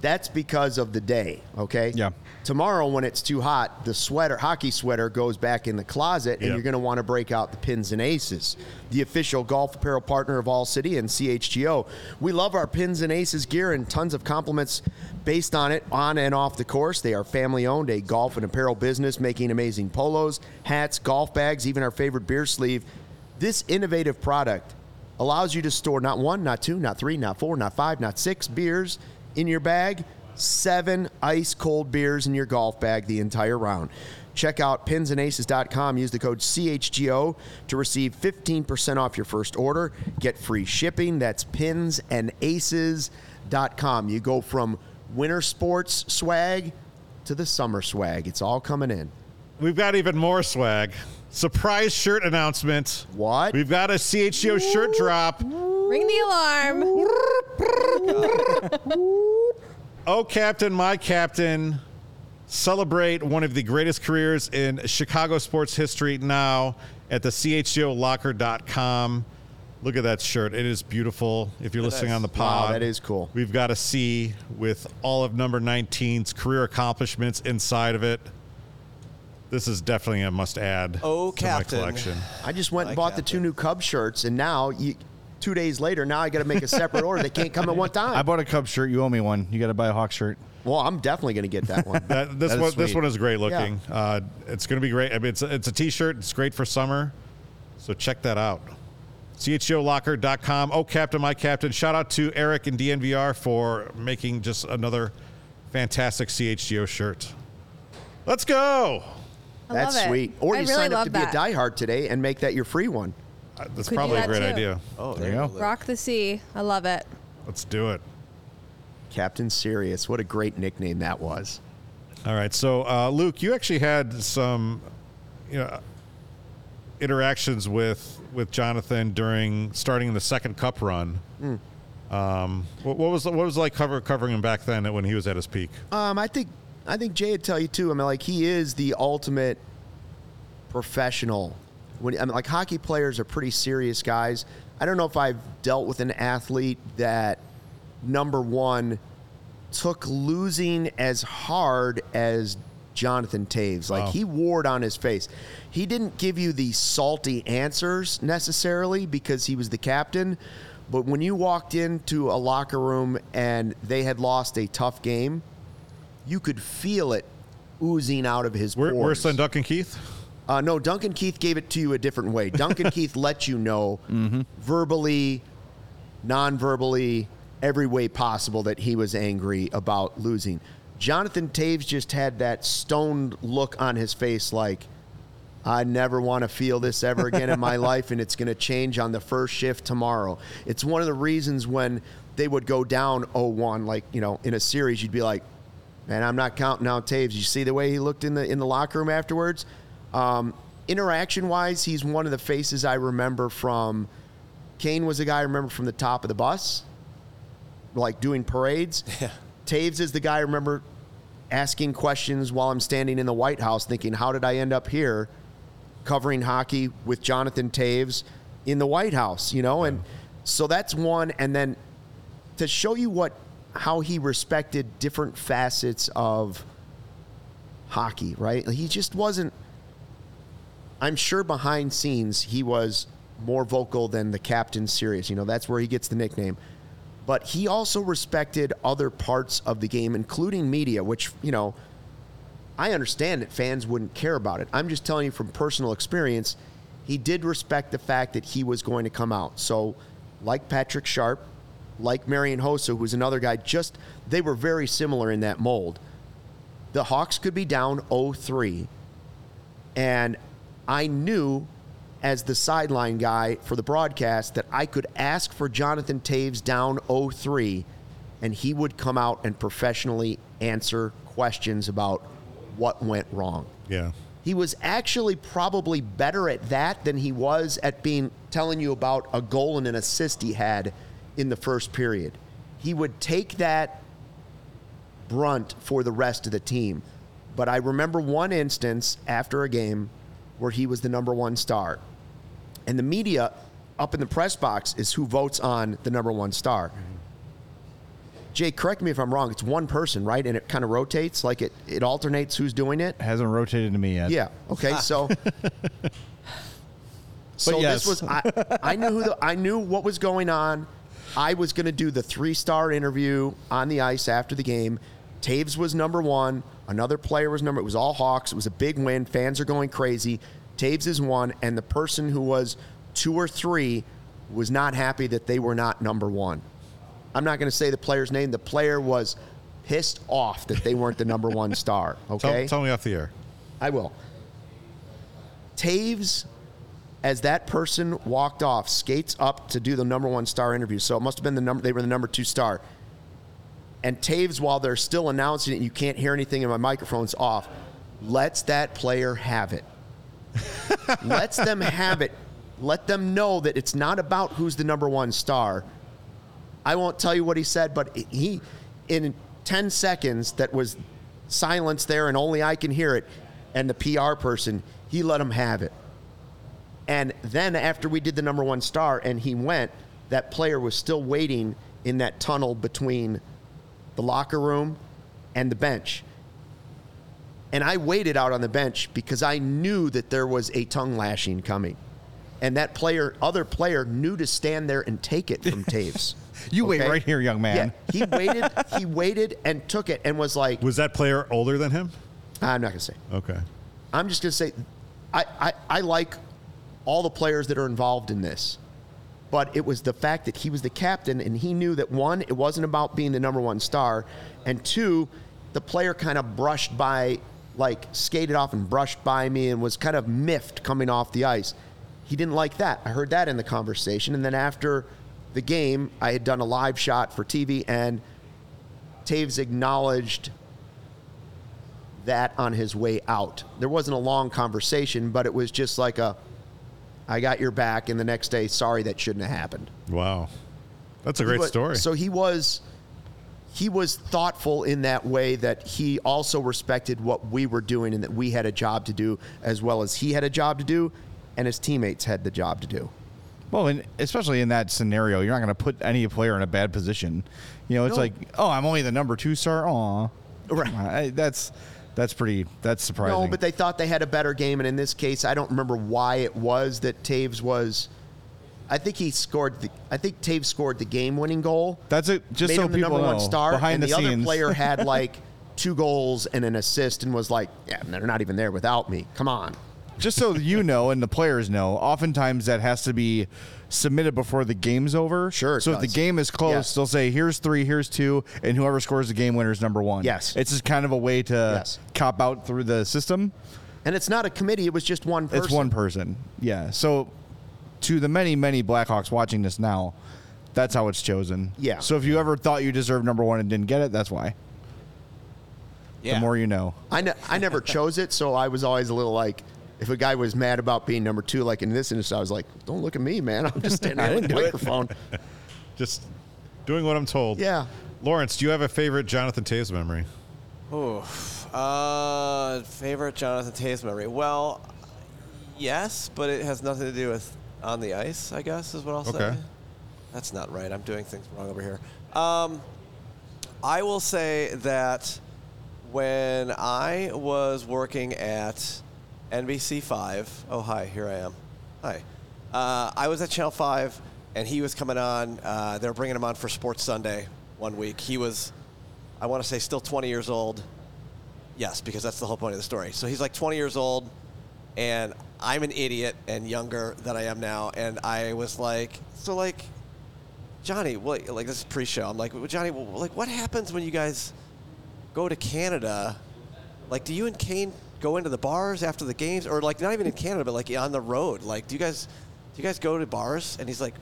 That's because of the day, okay? Yeah. Tomorrow, when it's too hot, the sweater, hockey sweater, goes back in the closet, and you're going to want to break out the pins and aces. The official golf apparel partner of All City and CHGO. We love our pins and aces gear and tons of compliments based on it, on and off the course. They are family owned, a golf and apparel business making amazing polos, hats, golf bags, even our favorite beer sleeve. This innovative product allows you to store not one, not two, not three, not four, not five, not six beers in your bag, seven ice cold beers in your golf bag the entire round. Check out pinsandaces.com. Use the code CHGO to receive 15% off your first order. Get free shipping. That's pinsandaces.com. You go from winter sports swag to the summer swag. It's all coming in. We've got even more swag. Surprise shirt announcement. What? We've got a CHGO shirt drop. Ring the alarm. Oh, Captain, my Captain. Celebrate one of the greatest careers in Chicago sports history now at the CHGOlocker.com. Look at that shirt. It is beautiful. If you're listening on the Wow, pod, that is cool. We've got a C with all of number 19's career accomplishments inside of it. This is definitely a must add Oh, to my Captain. collection. I just went and Like bought the two new Cubs shirts, and now you, two days later, now I got to make a separate order. They can't come at one time. I bought a Cubs shirt. You owe me one. You got to buy a Hawk shirt. well, I'm definitely going to get that one. That, this That is one, this one is great looking. Uh, it's going to be great. I mean, it's a, it's a t-shirt. It's great for summer. So check that out. CHGOlocker.com. Oh, Captain, my Captain. Shout out to Eric and DNVR for making just another fantastic CHGO shirt. Let's go. I That's love it. sweet. Or I you really sign up to that. be a diehard today and make that your free one. That's Could do probably a that great too. idea. Oh, There you go. Rock the sea. I love it. Let's do it. Captain Serious. What a great nickname that was. All right. So, uh, Luke, you actually had some, you know, interactions with with Jonathan during starting the second Cup run. Um, what, what was what was it like cover, covering him back then when he was at his peak? Um, I think I think Jay would tell you too. I mean, like he is the ultimate professional. When I mean, like hockey players are pretty serious guys. I don't know if I've dealt with an athlete that number one took losing as hard as Jonathan Toews. Like Wow. he wore it on his face. He didn't give you the salty answers necessarily because he was the captain. But when you walked into a locker room and they had lost a tough game, you could feel it oozing out of his pores. where's son Duncan Keith? Uh, no, Duncan Keith gave it to you a different way. Duncan Keith let you know verbally, non verbally, every way possible that he was angry about losing. Jonathan Toews just had that stoned look on his face like, I never want to feel this ever again in my life, and it's going to change on the first shift tomorrow. It's one of the reasons when they would go down 0 1, like, you know, in a series, you'd be like, man, I'm not counting out Toews. You see the way he looked in the in the locker room afterwards. Um, interaction wise, he's one of the faces I remember from. Kane was the guy I remember from the top of the bus, like doing parades. Yeah. Toews is the guy I remember asking questions while I'm standing in the White House, thinking, "How did I end up here, covering hockey with Jonathan Toews in the White House?" You know, and so that's one. And then to show you what how he respected different facets of hockey, right? He just wasn't. I'm sure behind scenes he was more vocal than the captain serious. You know, that's where he gets the nickname. But he also respected other parts of the game, including media, which, you know, I understand that fans wouldn't care about it. I'm just telling you from personal experience, he did respect the fact that he was going to come out. So, like Patrick Sharp, like Marian Hossa, who's another guy, just they were very similar in that mold. The Hawks could be down 0-3, and I knew as the sideline guy for the broadcast that I could ask for Jonathan Toews down 0-3 and he would come out and professionally answer questions about what went wrong. Yeah. He was actually probably better at that than he was at being telling you about a goal and an assist he had in the first period. He would take that brunt for the rest of the team. But I remember one instance after a game where he was the number one star. And the media up in the press box is who votes on the number one star. Mm-hmm. Jay, correct me if I'm wrong. It's one person, right? And it kind of rotates, like it, it alternates who's doing it. Hasn't rotated to me yet. Yeah. Okay. So. so yes. this was I, I knew who the, I knew what was going on. I was going to do the three star interview on the ice after the game. Toews was number one. Another player was number. It was all Hawks. It was a big win. Fans are going crazy. Toews is one, and the person who was two or three was not happy that they were not number one. I'm not going to say the player's name. The player was pissed off that they weren't the number one star. Tell, Okay. tell me off the air. I will. Toews, as that person walked off, skates up to do the number one star interview. So it must have been the number. They were the number two star. And Toews, while they're still announcing it, and you can't hear anything, and my microphone's off. Lets that player have it. lets them have it. Let them know that it's not about who's the number one star. I won't tell you what he said, but he, in 10 seconds, that was silence there and only I can hear it, and the PR person, he let him have it. And then after we did the number one star and he went, that player was still waiting in that tunnel between the locker room and the bench. And I waited out on the bench because I knew that there was a tongue lashing coming. And that player, other player, knew to stand there and take it from Toews. You wait right here, young man. Yeah, he waited. he waited and took it and was like, Was that player older than him? "I'm not gonna say. Okay. I'm just gonna say, I, I, I like all the players that are involved in this, but it was the fact that he was the captain and he knew that one, it wasn't about being the number one star, and two, the player kind of brushed by, like skated off and brushed by me and was kind of miffed coming off the ice. He didn't like that. I heard that in the conversation, and then after the game, I had done a live shot for TV, and Toews acknowledged that on his way out. There wasn't a long conversation, but it was just like a, I got your back, and the next day, sorry, that shouldn't have happened. Wow. That's a great But- story. So he was, he was thoughtful in that way that he also respected what we were doing and that we had a job to do as well as he had a job to do, and his teammates had the job to do. Well, and especially in that scenario, you're not going to put any player in a bad position. You know, it's No. like, oh, I'm only the number two star. Aw, Right. I, that's that's pretty. That's surprising. No, but they thought they had a better game, and in this case, I don't remember why it was that Toews was. I think he scored. The, I think Toews scored the game-winning goal. that's it. Just made so him the people number know, one star, behind and the, the, other player had like two goals and an assist, and was like, "Yeah, they're not even there without me. Come on." just so you know and the players know, oftentimes that has to be submitted before the game's over. Sure So if the game is close, Yes. they'll say, "Here's three, here's two, and whoever scores the game winner is number one." Yes. It's just kind of a way to Yes. cop out through the system. And it's not a committee; it was just one person. It's one person. Yeah. So to the many, many Blackhawks watching this now, that's how it's chosen. Yeah. So if you ever thought you deserved number one and didn't get it, that's why. Yeah. The more you know. I, ne- I never chose it, so I was always a little like, if a guy was mad about being number two, like in this instance, I was like, "Don't look at me, man. I'm just standing there with the microphone." Just doing what I'm told. Yeah. Lawrence, do you have a favorite Jonathan Toews memory? Uh, favorite Jonathan Toews memory? Well, yes, but it has nothing to do with on the ice. I guess is what I'll say. Okay. That's not right. I'm doing things wrong over here. Um, I will say that when I was working at NBC Five, oh hi, here I am. Hi. Uh, I was at Channel Five, and he was coming on. Uh, they were bringing him on for Sports Sunday one week. He was, I want to say, still 20 years old. Yes, because that's the whole point of the story. So he's like 20 years old, and I'm an idiot and younger than I am now. And I was like, so like, Johnny, what, like this is pre-show. I'm like, well, Johnny, well, like, what happens when you guys go to Canada? Like, do you and Kane go into the bars after the games, or like not even in Canada, but like on the road? Like, do you guys, do you guys go to bars? And he's like,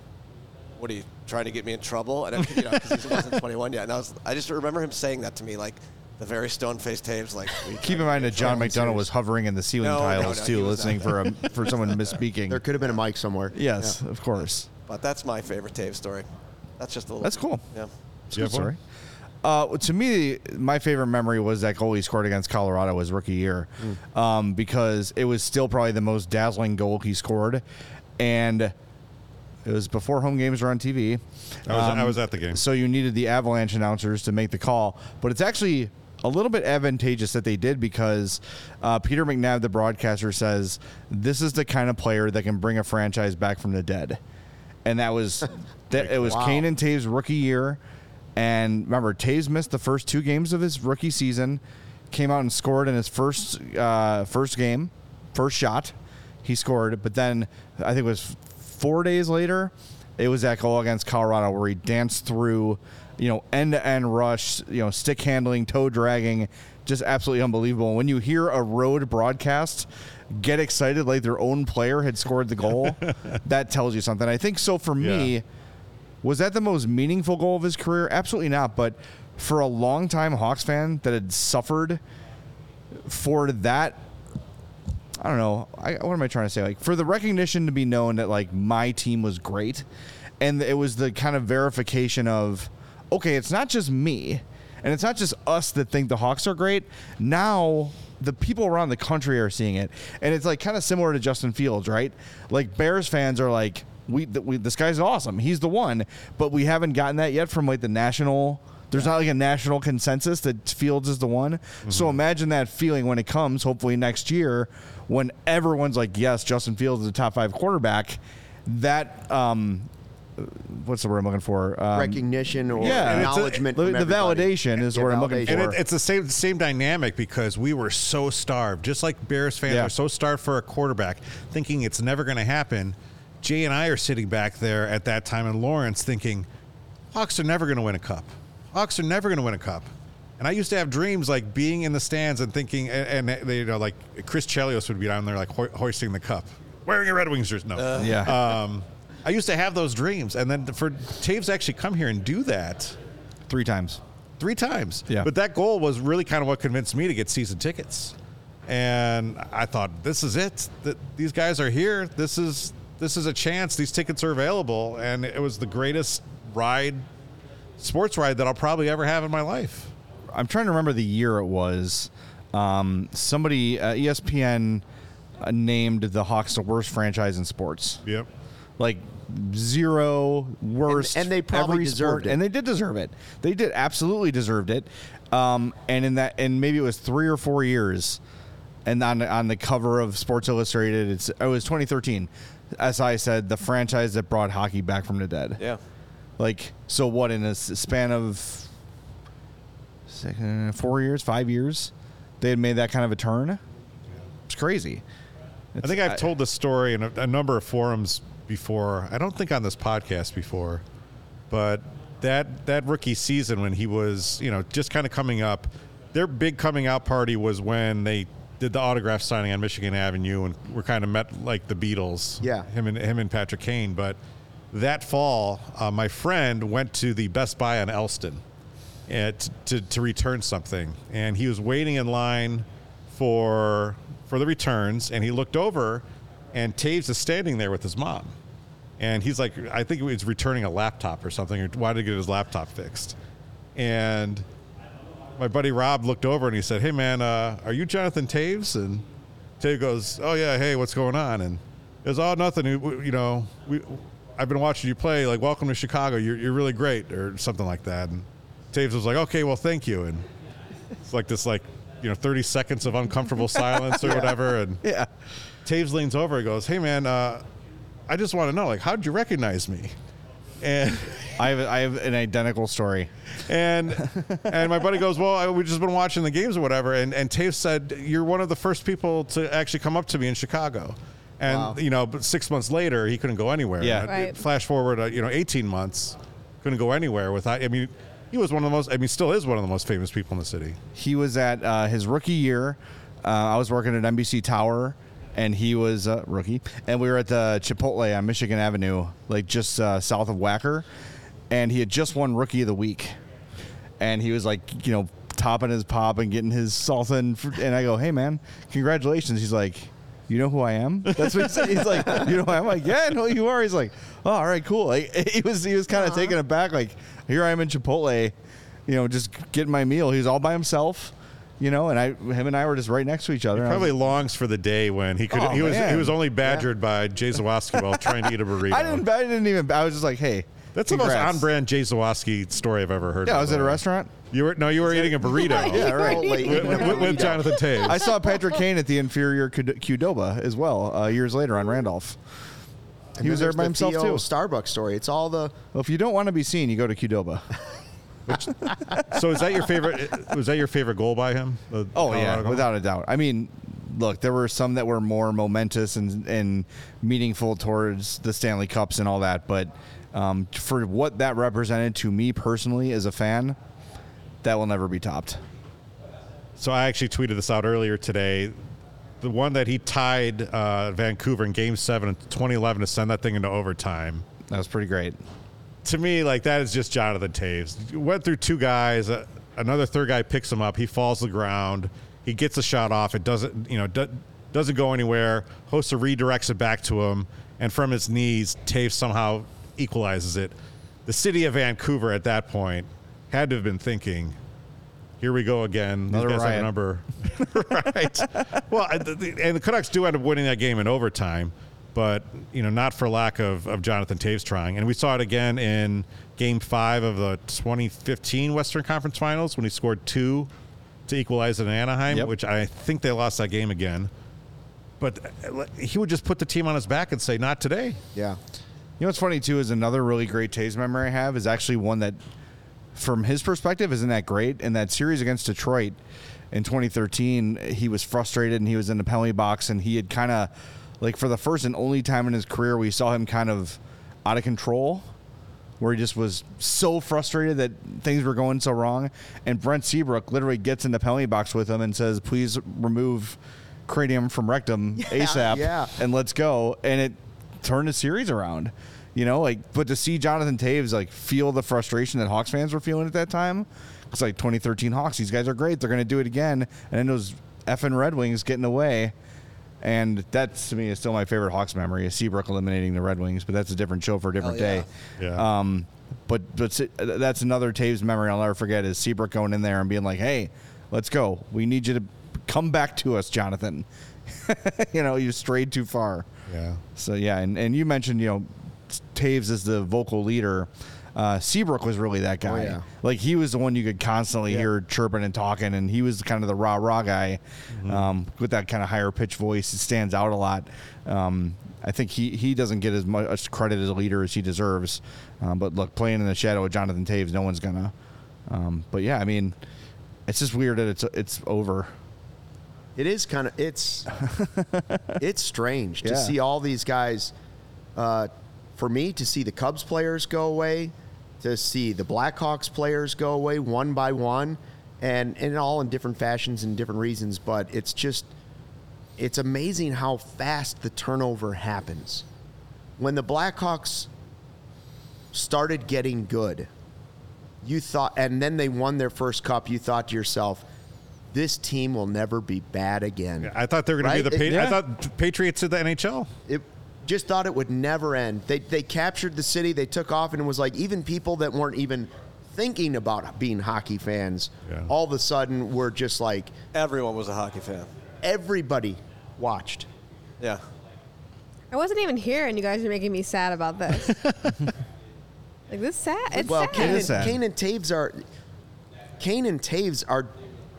what are you trying to get me in trouble? And I, you know, because he wasn't 21 yet. And I was, I just remember him saying that to me, like the very stone-faced Toews, like. Keep in mind that John in trouble?" McDonough was hovering in the ceiling No, no, tiles no, too, listening for a, for someone misspeaking. There could have been a mic somewhere. yes, of course. But that's my favorite Toews story. That's just a little. That's cool. Yeah. Do you have one? Sorry. Uh, to me, my favorite memory was that goal he scored against Colorado his rookie year, um, because it was still probably the most dazzling goal he scored, and it was before home games were on TV. I was, I Um, was at the game. So you needed the Avalanche announcers to make the call, but it's actually a little bit advantageous that they did because uh, Peter McNab, the broadcaster, says this is the kind of player that can bring a franchise back from the dead, and that was that. It was wow. Kane and Toews' rookie year, and remember Toews missed the first two games of his rookie season, came out and scored in his first uh, first game, first shot, he scored, but then I think it was four days later, it was that goal against Colorado where he danced through, you know, end to end rush, you know, stick handling, toe dragging, just absolutely unbelievable. When you hear a road broadcast get excited like their own player had scored the goal, that tells you something. I think so for me. Was that the most meaningful goal of his career? Absolutely not. But for a long-time Hawks fan that had suffered for that, I don't know. I, what am I trying to say? Like for the recognition to be known that like my team was great, and it was the kind of verification of, okay, it's not just me, and it's not just us that think the Hawks are great. Now the people around the country are seeing it, and it's like kind of similar to Justin Fields, right? Like Bears fans are like, we, th- we this guy's awesome, he's the one, but we haven't gotten that yet from like the national. There's not like a national consensus that Fields is the one. So imagine that feeling when it comes, hopefully next year, when everyone's like, yes, Justin Fields is a top five quarterback. That um, what's the word I'm looking for? Um, Recognition or yeah, and it's a- acknowledgement. the, the validation is Yeah, what I'm looking for. And it, it's the same same dynamic because we were so starved, just like Bears fans Yeah. are so starved for a quarterback, thinking it's never going to happen. Jay and I are sitting back there at that time in Lawrence, thinking Hawks are never going to win a cup. Hawks are never going to win a cup. And I used to have dreams like being in the stands and thinking, and, and they, you know, like Chris Chelios would be down there like ho- hoisting the cup, wearing a Red Wings jersey. No, yeah. um, I used to have those dreams, and then for Toews to actually come here and do that Three times. three times. Yeah. But that goal was really kind of what convinced me to get season tickets. And I thought, this is it. That these guys are here. This is this is a chance. These tickets are available, and it was the greatest ride, sports ride that I'll probably ever have in my life. I'm trying to remember the year it was. Um, somebody, uh, ESPN, uh, named the Hawks the worst franchise in sports. Yep. Like zero worst, And- and they probably deserved sport, it. and they did deserve it. They did absolutely deserved it. Um, and in that, and maybe it was three or four years, and on the, on the cover of Sports Illustrated, it's it was 2013. SI said the franchise that brought hockey back from the dead. Yeah. Like so, what in a span of six, four years, five years, they had made that kind of a turn. It's crazy. I think I've told this story in a, a number of forums before. I don't think on this podcast before, but that that rookie season when he was, you know, just kind of coming up, their big coming out party was when they did the autograph signing on Michigan Avenue and we're kind of met like the Beatles. Yeah. him and him and Patrick Kane. But that fall, uh, my friend went to the Best Buy on Elston and to, to return something, and he was waiting in line for for the returns, and he looked over, and Toews is standing there with his mom, and he's like, I think he was returning a laptop or something, or wanted to get his laptop fixed, and my buddy Rob looked over and he said, "Hey man, uh, are you Jonathan Toews?" And Toews goes, "Oh yeah, hey, what's going on?" And he goes, "Oh nothing, you, you know, we." I've been watching you play. Like, welcome to Chicago. You're, you're really great, or something like that. And Toews was like, okay, well, thank you. And it's like this, like, you know, 30 seconds of uncomfortable silence or whatever. And Yeah. Toews leans over and goes, hey, man, uh, I just want to know, like, how'd you recognize me? And I have I have an identical story. and and my buddy goes, well, I, we've just been watching the games or whatever. And and Toews said, you're one of the first people to actually come up to me in Chicago. And Wow. you know, but six months later, he couldn't go anywhere. Yeah. And Right. Flash forward, uh, you know, 18 months, couldn't go anywhere without. I mean, he was one of the most. I mean, still is one of the most famous people in the city. He was at uh, his rookie year. Uh, I was working at NBC Tower, and he was a rookie. And we were at the Chipotle on Michigan Avenue, like just uh, south of Wacker. And he had just won Rookie of the Week. And he was like, you know, topping his pop and getting his salsa. And, fr- and I go, hey, man, congratulations. He's like, you know who I am? That's what he said. He's like, you know who I am? I'm like, yeah, I know who you are. He's like, oh, all right, cool. Like, he was he was kind of taken aback. Like, here I am in Chipotle, you know, just getting my meal. He was all by himself, you know, and I, him and I were just right next to each other. and I was Probably longs for the day when he could. Oh, he was man. he was only badgered by Jay Zawaski while trying to eat a burrito. I didn't. I didn't even. I was just like, hey, That's the most on-brand Jay Zawaski story I've ever heard. Yeah, I was the at a restaurant. You were no, you were eating a burrito. Yeah, right. with, with- with Jonathan Toews. I saw Patrick Kane at the inferior Qd- Qdoba as well uh, years later on Randolph. He was there by himself too. Starbucks story. It's all the Well, if you don't want to be seen, you go to Qdoba. So is that your favorite? Was that your favorite goal by him? The Oh yeah, goal? without a doubt. I mean, look, there were some that were more momentous and and meaningful towards the Stanley Cups and all that, but um, for what that represented to me personally as a fan, that will never be topped. So I actually tweeted this out earlier today. The one that he tied uh, Vancouver in Game Seven in 2011 to send that thing into overtime. That was pretty great. To me, like that is just Jonathan Toews. Went through two guys. Uh, another third guy picks him up. He falls to the ground. He gets a shot off. It doesn't, you know, do, doesn't go anywhere. Hossa redirects it back to him, and from his knees, Toews somehow equalizes it. The city of Vancouver at that point had to have been thinking, "Here we go again. Another These guys have a number." right. Well, I- the- the- and the Canucks do end up winning that game in overtime, but you know, not for lack of, of Jonathan Toews trying. And we saw it again in Game Five of the 2015 Western Conference Finals when he scored two to equalize it in Anaheim, Yep. which I think they lost that game again. But uh, he would just put the team on his back and say, "Not today." Yeah. You know what's funny too is another really great Toews memory I have is actually one that, from his perspective, isn't that great. In that series against Detroit in 2013, he was frustrated and he was in the penalty box and he had kind of, like for the first and only time in his career, we saw him kind of out of control, where he just was so frustrated that things were going so wrong. And Brent Seabrook literally gets in the penalty box with him and says, "Please remove." Cranium from rectum ASAP, yeah. and let's go. And it turned the series around. You know, like, but to see Jonathan Toews like feel the frustration that Hawks fans were feeling at that time, it's like 2013 Hawks. These guys are great. They're going to do it again. And then those effing Red Wings getting away. And that's to me is still my favorite Hawks memory is Seabrook eliminating the Red Wings. But that's a different show for a different yeah. day. Yeah. Um, but but that's another Toews memory I'll never forget is Seabrook going in there and being like, "Hey, let's go. We need you to come back to us, Jonathan. you know, you strayed too far." Yeah. So yeah, and, and you mentioned you know Toews is the vocal leader. Uh, Seabrook was really that guy. yeah. Like he was the one you could constantly hear chirping and talking, and he was kind of the rah rah guy um, with that kind of higher pitch voice. It stands out a lot. Um, I think he, he doesn't get as much credit as a leader as he deserves. Um, but look, playing in the shadow of Jonathan Toews, no one's gonna. Um, but yeah, I mean, it's just weird that it's it's over. It is kind of it's it's strange to Yeah. see all these guys. Uh, for me, to see the Cubs players go away, to see the Blackhawks players go away one by one, and and all in different fashions and different reasons. But it's just it's amazing how fast the turnover happens. When the Blackhawks started getting good, you thought, and then they won their first cup. You thought to yourself, "This team will never be bad again." I thought they were going to be the. Pa- I thought Patriots of the NHL. it just thought it would never end. They they captured the city, they took off, and it was like even people that weren't even thinking about being hockey fans, Yeah. all of a sudden were just like Everyone was a hockey fan. everybody watched. Yeah. I wasn't even here, and you guys are making me sad about this. like this sad. It's well, sad. Kane It and, sad. Kane and Toews are Kane and Toews are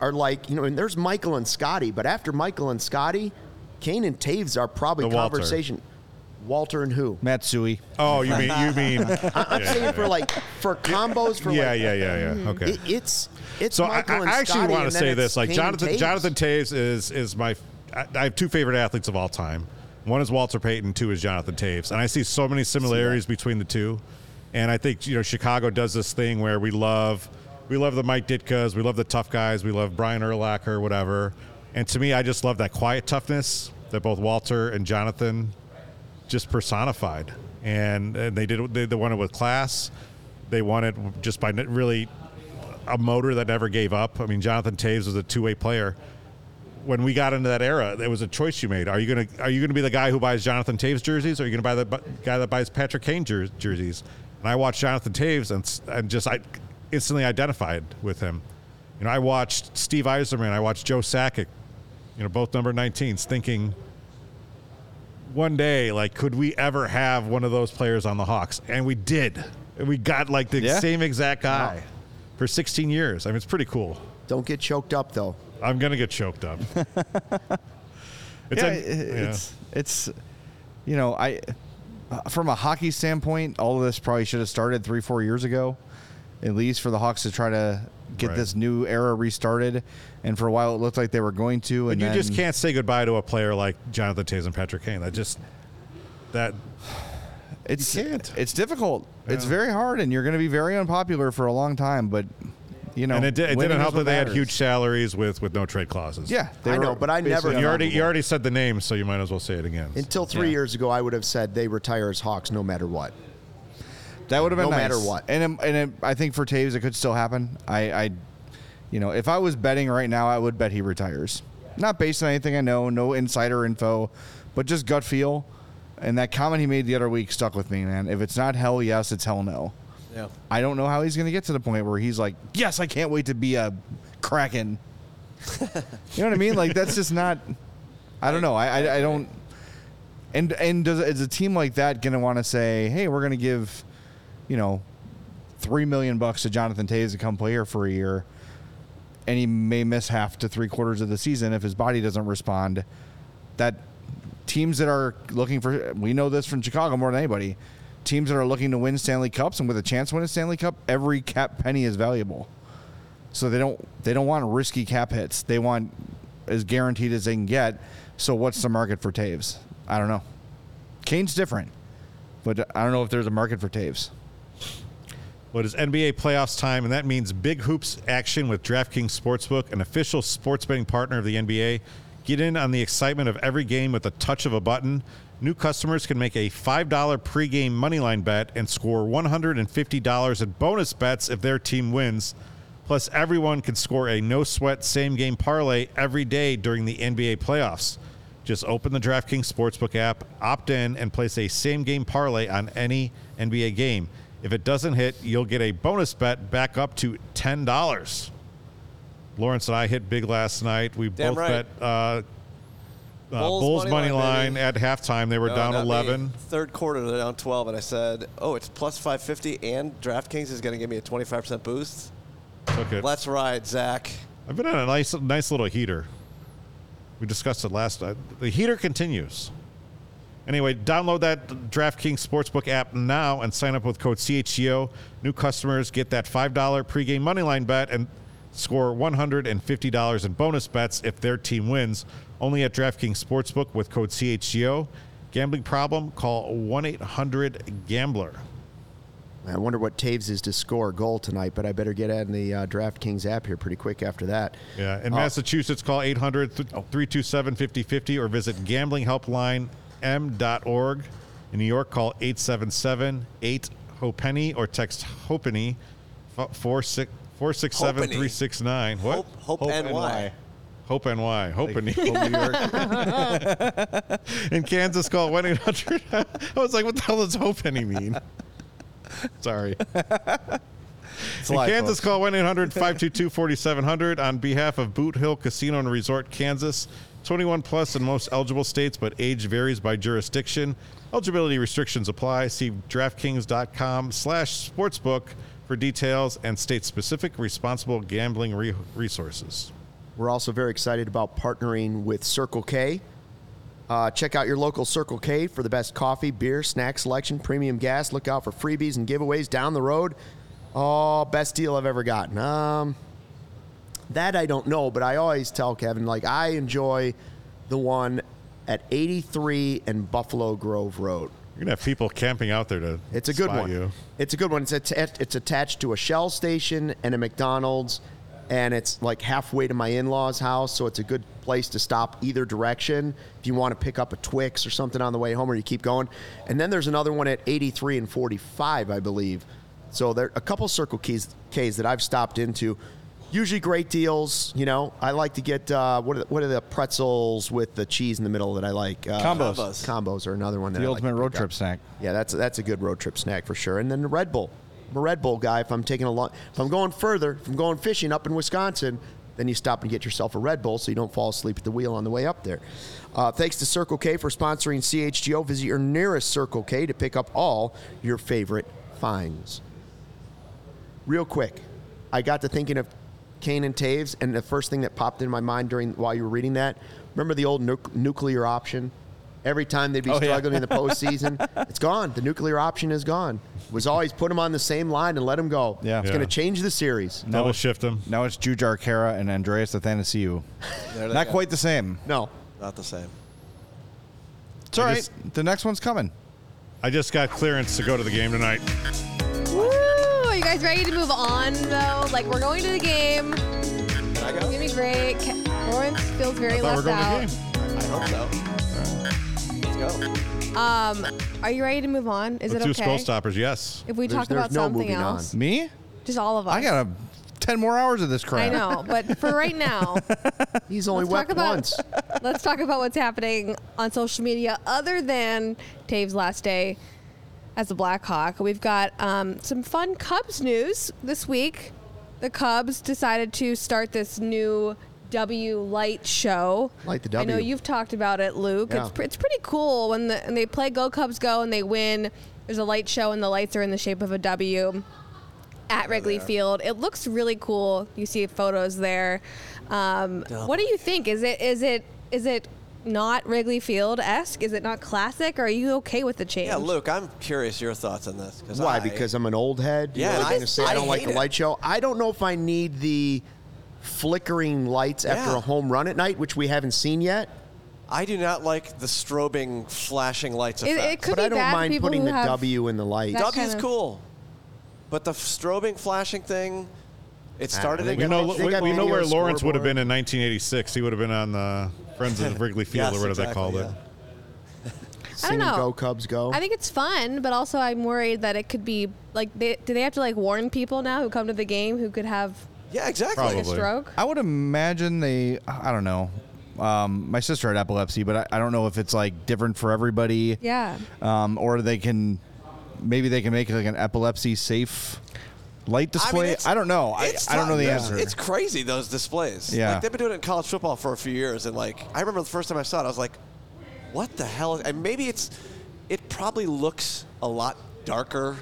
are like you know, and there's Michael and Scotty, but after Michael and Scotty, Kane and Toews are probably The conversation. Walter and who? Matsui. Oh, you mean you mean? I'm yeah, saying for like for combos for yeah, like yeah, yeah, yeah. Mm-hmm. Okay. It, it's it's so I, Michael and I actually Scotty, want to say this: like Kane Jonathan Toews. Jonathan Toews is is my. I I have two favorite athletes of all time. One is Walter Payton. Two is Jonathan Toews, and I see so many similarities between the two. And I think you know Chicago does this thing where we love we love the Mike Ditkas, we love the tough guys, we love Brian Urlacher, whatever. And to me, I just love that quiet toughness that both Walter and Jonathan just personified. And, and they did they, they it with class. They wanted just by really a motor that never gave up. I mean, Jonathan Toews was a two-way player. When we got into that era, there was a choice you made. Are you gonna are you gonna be the guy who buys Jonathan Toews jerseys, or are you gonna buy the bu- guy that buys Patrick Kane jer- jerseys? And I watched Jonathan Toews and and just I instantly identified with him. You know, I watched Steve Yzerman, I watched Joe Sakic, you know, both number 19s, thinking one day, like, could we ever have one of those players on the Hawks? And we did. And we got like the Yeah. same exact guy for 16 years. I mean, it's pretty cool. Don't get choked up though. I'm gonna get choked up. it's yeah, a- yeah. it's it's you know I uh, from a hockey standpoint, all of this probably should have started three four years ago, at least for the Hawks to try to get Right. this new era restarted. And for a while, it looked like they were going to. But and you just can't say goodbye to a player like Jonathan Toews and Patrick Kane. That just that It's can't. it's difficult. It's very hard, and you're going to be very unpopular for a long time. But you know, and it, did, it winning didn't help that they had huge salaries with with no trade clauses. Yeah, they I were know, but I never you already you already said the name, so you might as well say it again. Until three Yeah. years ago, I would have said they retire as Hawks no matter what. That would have been No nice. matter what. And it- and it, I think for Toews it could still happen. I, I, you know, if I was betting right now, I would bet he retires. Not based on anything I know, no insider info, but just gut feel. And that comment he made the other week stuck with me, man. If it's not hell yes, it's hell no. Yeah. I don't know how he's going to get to the point where he's like, yes, I can't wait to be a Kraken. you know what I mean? Like that's just not. I don't know. I I, I don't. And and does is a team like that going to want to say, hey, we're going to give, you know, three million bucks to Jonathan Toews to come play here for a year, and he may miss half to three quarters of the season if his body doesn't respond. That teams that are looking for, we know this from Chicago more than anybody. Teams that are looking to win Stanley Cups and with a chance to win a Stanley Cup, every cap penny is valuable. So they don't they don't want risky cap hits. They want as guaranteed as they can get. So what's the market for Toews? I don't know. Kane's different, but I don't know if there's a market for Toews. What is NBA playoffs time, and that means big hoops action with DraftKings Sportsbook, an official sports betting partner of the NBA. Get in on the excitement of every game with a touch of a button. New customers can make a $5 pregame moneyline bet and score $150 in bonus bets if their team wins. Plus, everyone can score a no sweat same game parlay every day during the NBA playoffs. Just open the DraftKings Sportsbook app, opt in, and place a same game parlay on any NBA game. If it doesn't hit, you'll get a bonus bet back up to $10. Lawrence and I hit big last night. We Damn both right. bet uh, uh, Bulls Bulls, money money line, line, at halftime. They were No, down not me. 11. Third quarter, they're down 12, and I said, "Oh, it's plus 550, and DraftKings is going to give me a 25% boost." Took it. Let's ride, Zach. I've been on a nice, nice little heater. We discussed it last night. The heater continues. Anyway, download that DraftKings Sportsbook app now and sign up with code CHGO. New customers get that $5 pregame moneyline bet and score $150 in bonus bets if their team wins. Only at DraftKings Sportsbook with code CHGO. Gambling problem? Call 1 800 Gambler. I wonder what Toews is to score a goal tonight, but I better get in the uh, DraftKings app here pretty quick after that. Yeah, in Uh, Massachusetts, call 800 327 5050 or visit gamblinghelpline.m.org. In New York, call 877 8 Hopenny or text Hopenny 467 369. What? Hope, Hope, NY. Hope NY. Hopenny. New York. in Kansas, call 1 800. I was like, what the hell does Hopenny mean? Sorry. It's In live, Kansas, folks. call 1 800 522 4700 on behalf of Boot Hill Casino and Resort, Kansas. 21 plus in most eligible states, but age varies by jurisdiction. Eligibility restrictions apply. See DraftKings.com slash sportsbook for details and state specific responsible gambling re- resources. We're also very excited about partnering with Circle K. Uh, check out your local Circle K for the best coffee, beer, snack selection, premium gas. Look out for freebies and giveaways down the road. Oh, best deal I've ever gotten. Um, that I don't know, but I always tell Kevin, like, I enjoy the one at 83 and Buffalo Grove Road. You're to have people camping out there to It's a good one. You. It's a good one. It's atta- it's attached to a Shell station and a McDonald's, and it's like halfway to my in-laws' house, so it's a good place to stop either direction if you want to pick up a Twix or something on the way home, or you keep going. And then there's another one at 83 and 45, I believe. So there are a couple Circle Keys K's that I've stopped into. Usually great deals. You know, I like to get uh, what are the, what are the pretzels with the cheese in the middle that I like? Uh, Combos. Combos. Combos are another one. That The I like ultimate to road pick up. trip snack. Yeah, that's that's a good road trip snack for sure. And then the Red Bull. I'm a Red Bull guy. If I'm taking a long, if I'm going further, if I'm going fishing up in Wisconsin, then you stop and get yourself a Red Bull so you don't fall asleep at the wheel on the way up there. Uh, thanks to Circle K for sponsoring CHGO. Visit your nearest Circle K to pick up all your favorite finds. Real quick, I got to thinking of Kane and Toews, and the first thing that popped in my mind during while you were reading that, remember the old nuc- nuclear option? Every time they'd be Oh, yeah. struggling in the postseason, it's gone. The nuclear option is gone. It was always put them on the same line and let them go. Yeah. it's Yeah. going to change the series. Double shift them. Now it's Jujhar Khaira and Andreas Athanasiou. There they Not go. quite the same. No, Not the same. It's all I right. just- the next one's coming. I just got clearance to go to the game tonight. Woo! Are you guys ready to move on though? Like we're going to the game. Can I go? Give me break. Lawrence feels very I thought we left going out. to the game. I hope so. Let's go. Um, are you ready to move on? Is Let's it do okay? scroll stoppers. Yes. If we There's- talk there's about no something moving on. else, Me? just all of us. I got a ten more hours of this crap. I know, but for right now, He's only Let's talk wept about- once. let's talk about what's happening on social media other than Toews' last day as a Blackhawk. We've got um, some fun Cubs news this week. The Cubs decided to start this new W Light show. Light the I know you've talked about it, Luke. Yeah. It's, pr- it's pretty cool when, the, when they play Go Cubs Go and they win. There's a light show and the lights are in the shape of a W at Wrigley Field. It looks really cool. You see photos there. Um, what do you think? Is it is it is it not Wrigley Field esque? Is it not classic? Or are you okay with the change? Yeah, Luke, I'm curious your thoughts on this. 'cause Why? I- Because I'm an old head? You Yeah, know I- I'm say I I don't like the it. light show. I don't know if I need the flickering lights after a home run at night, which we haven't seen yet. I do not like the strobing, flashing lights It- it effect. could but be I don't bad mind people putting who the have W in the light. that- W's kind of- cool, but the strobing, flashing thing, it started I in think We know, we, we know where Lawrence would have been in 1986. He would have been on the Friends of the Wrigley Field Yes, or whatever they exactly, called yeah. it. Singing know. Go Cubs Go. I think it's fun, but also I'm worried that it could be like, they, do they have to like warn people now who come to the game who could have Yeah, exactly. like a stroke? I would imagine they. I don't know. Um, my sister had epilepsy, but I, I don't know if it's like different for everybody. Yeah. Um, or they can, maybe they can make it like an epilepsy safe light display. I, it's- don't know. I, I don't know the fun. answer. It's crazy those displays. Yeah. like, they've been doing it in college football for a few years, and like I remember the first time I saw it, I was like, "What the hell?" And maybe it's, it probably looks a lot darker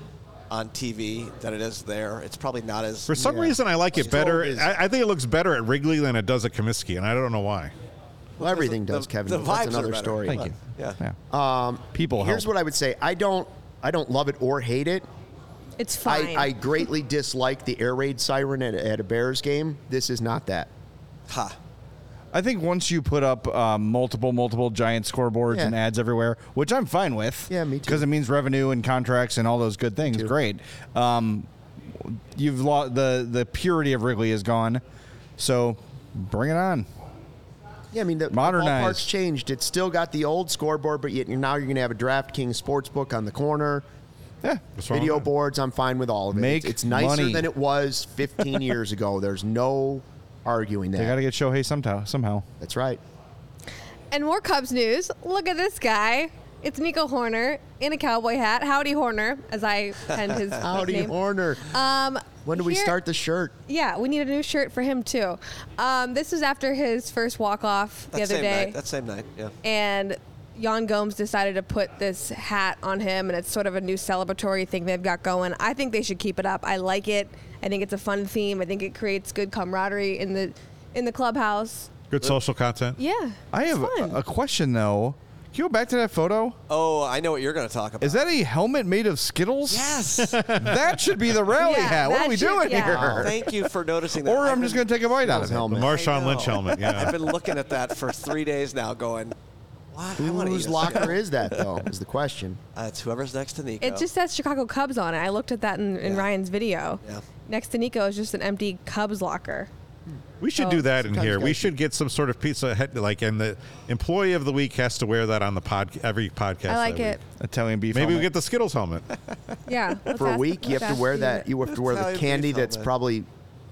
on TV than it is there. It's probably not as For some reason, I like it better. I, I think it looks better at Wrigley than it does at Comiskey, and I don't know why. well, everything the- does, Kevin. The but vibes That's another better. story. Thank you. Yeah. Yeah. Um, People Here's help. what I would say. I don't. I don't love it or hate it. It's fine. I, I greatly dislike the air raid siren at, at a Bears game. This is not that. Ha. I think once you put up um, multiple, multiple giant scoreboards Yeah. and ads everywhere, which I'm fine with. Yeah, me too. Because it means revenue and contracts and all those good things. Great. Um, you've lost the the purity of Wrigley is gone, so bring it on. Yeah, I mean the Modernized. parts changed. It's still got the old scoreboard, but yet you're, now you're going to have a DraftKings sportsbook on the corner. Yeah. What's wrong Video with boards, I'm fine with all of it. Make it's, it's nicer money. than it was 15 years ago. There's no arguing that. They got to get Shohei somehow. Somehow. That's right. And more Cubs news. Look at this guy. It's Nico Hoerner in a cowboy hat. Howdy Hoerner, as I penned his Howdy, name. Hoerner. Um, when do we start the shirt? Yeah, we need a new shirt for him too. Um, this was after his first walk off the other same day, night. That same night. Yeah. and Yan Gomes decided to put this hat on him, and it's sort of a new celebratory thing they've got going. I think they should keep it up. I like it. I think it's a fun theme. I think it creates good camaraderie in the in the clubhouse. Good social content. Yeah, I have fun. a, a question though. Can you go back to that photo? Oh, I know what you're going to talk about. Is that a helmet made of Skittles? Yes. that should be the rally Yeah, hat. What that are we should- doing yeah. here? Thank you for noticing that. Or I've I'm just been- going to take a bite out of it. helmet. The Marshawn I know. Lynch helmet. Yeah. I've been looking at that for three days now, going, "What? I want to Whose locker is that, though? Is the question. Uh, it's whoever's next to Nico. It just says Chicago Cubs on it. I looked at that in, in Yeah. Ryan's video. Yeah. Next to Nico is just an empty Cubs locker. We should Oh, do that in sometimes here. We gotta should get some sort of pizza head, like, and the employee of the week has to wear that on the pod every podcast. I like that it. week. Italian beef. Maybe we get the Skittles helmet. Yeah. let's For a ask- week, you let's have to ask wear you that. You have to wear the Italian candy that's helmet. probably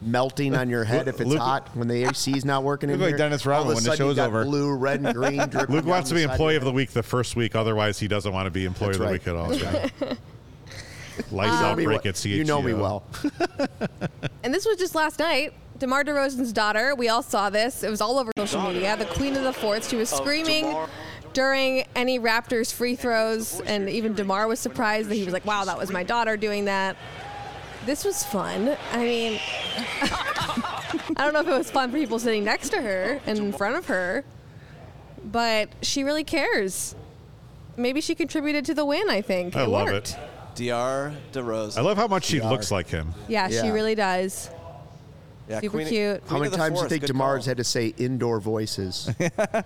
melting on your head if it's Luke- hot when the AC is not working in Look like here. Dennis Rodman when the sudden you show's over. Blue, red, and green. Luke wants to be employee of the week the first week. Otherwise, he doesn't want to be employee That's of the right. week at all. That's Lights You know out break well- at CHGO. You know me well. And this was just last night. DeMar DeRozan's daughter, we all saw this. It was all over social media. The queen of the fourth. She was oh, screaming during any Raptors free throws, and even DeMar was surprised that he was like, wow, that was my daughter doing that. This was fun. I mean, I don't know if it was fun for people sitting next to her and in front of her, but she really cares. Maybe she contributed to the win, I think. I it love worked. it. Dr. DeRozan. I love how much she looks like him. Yeah, she really does. Yeah, Super Queen- cute. How Queen many of the times do you Forest, think good Demar's call. had to say indoor voices?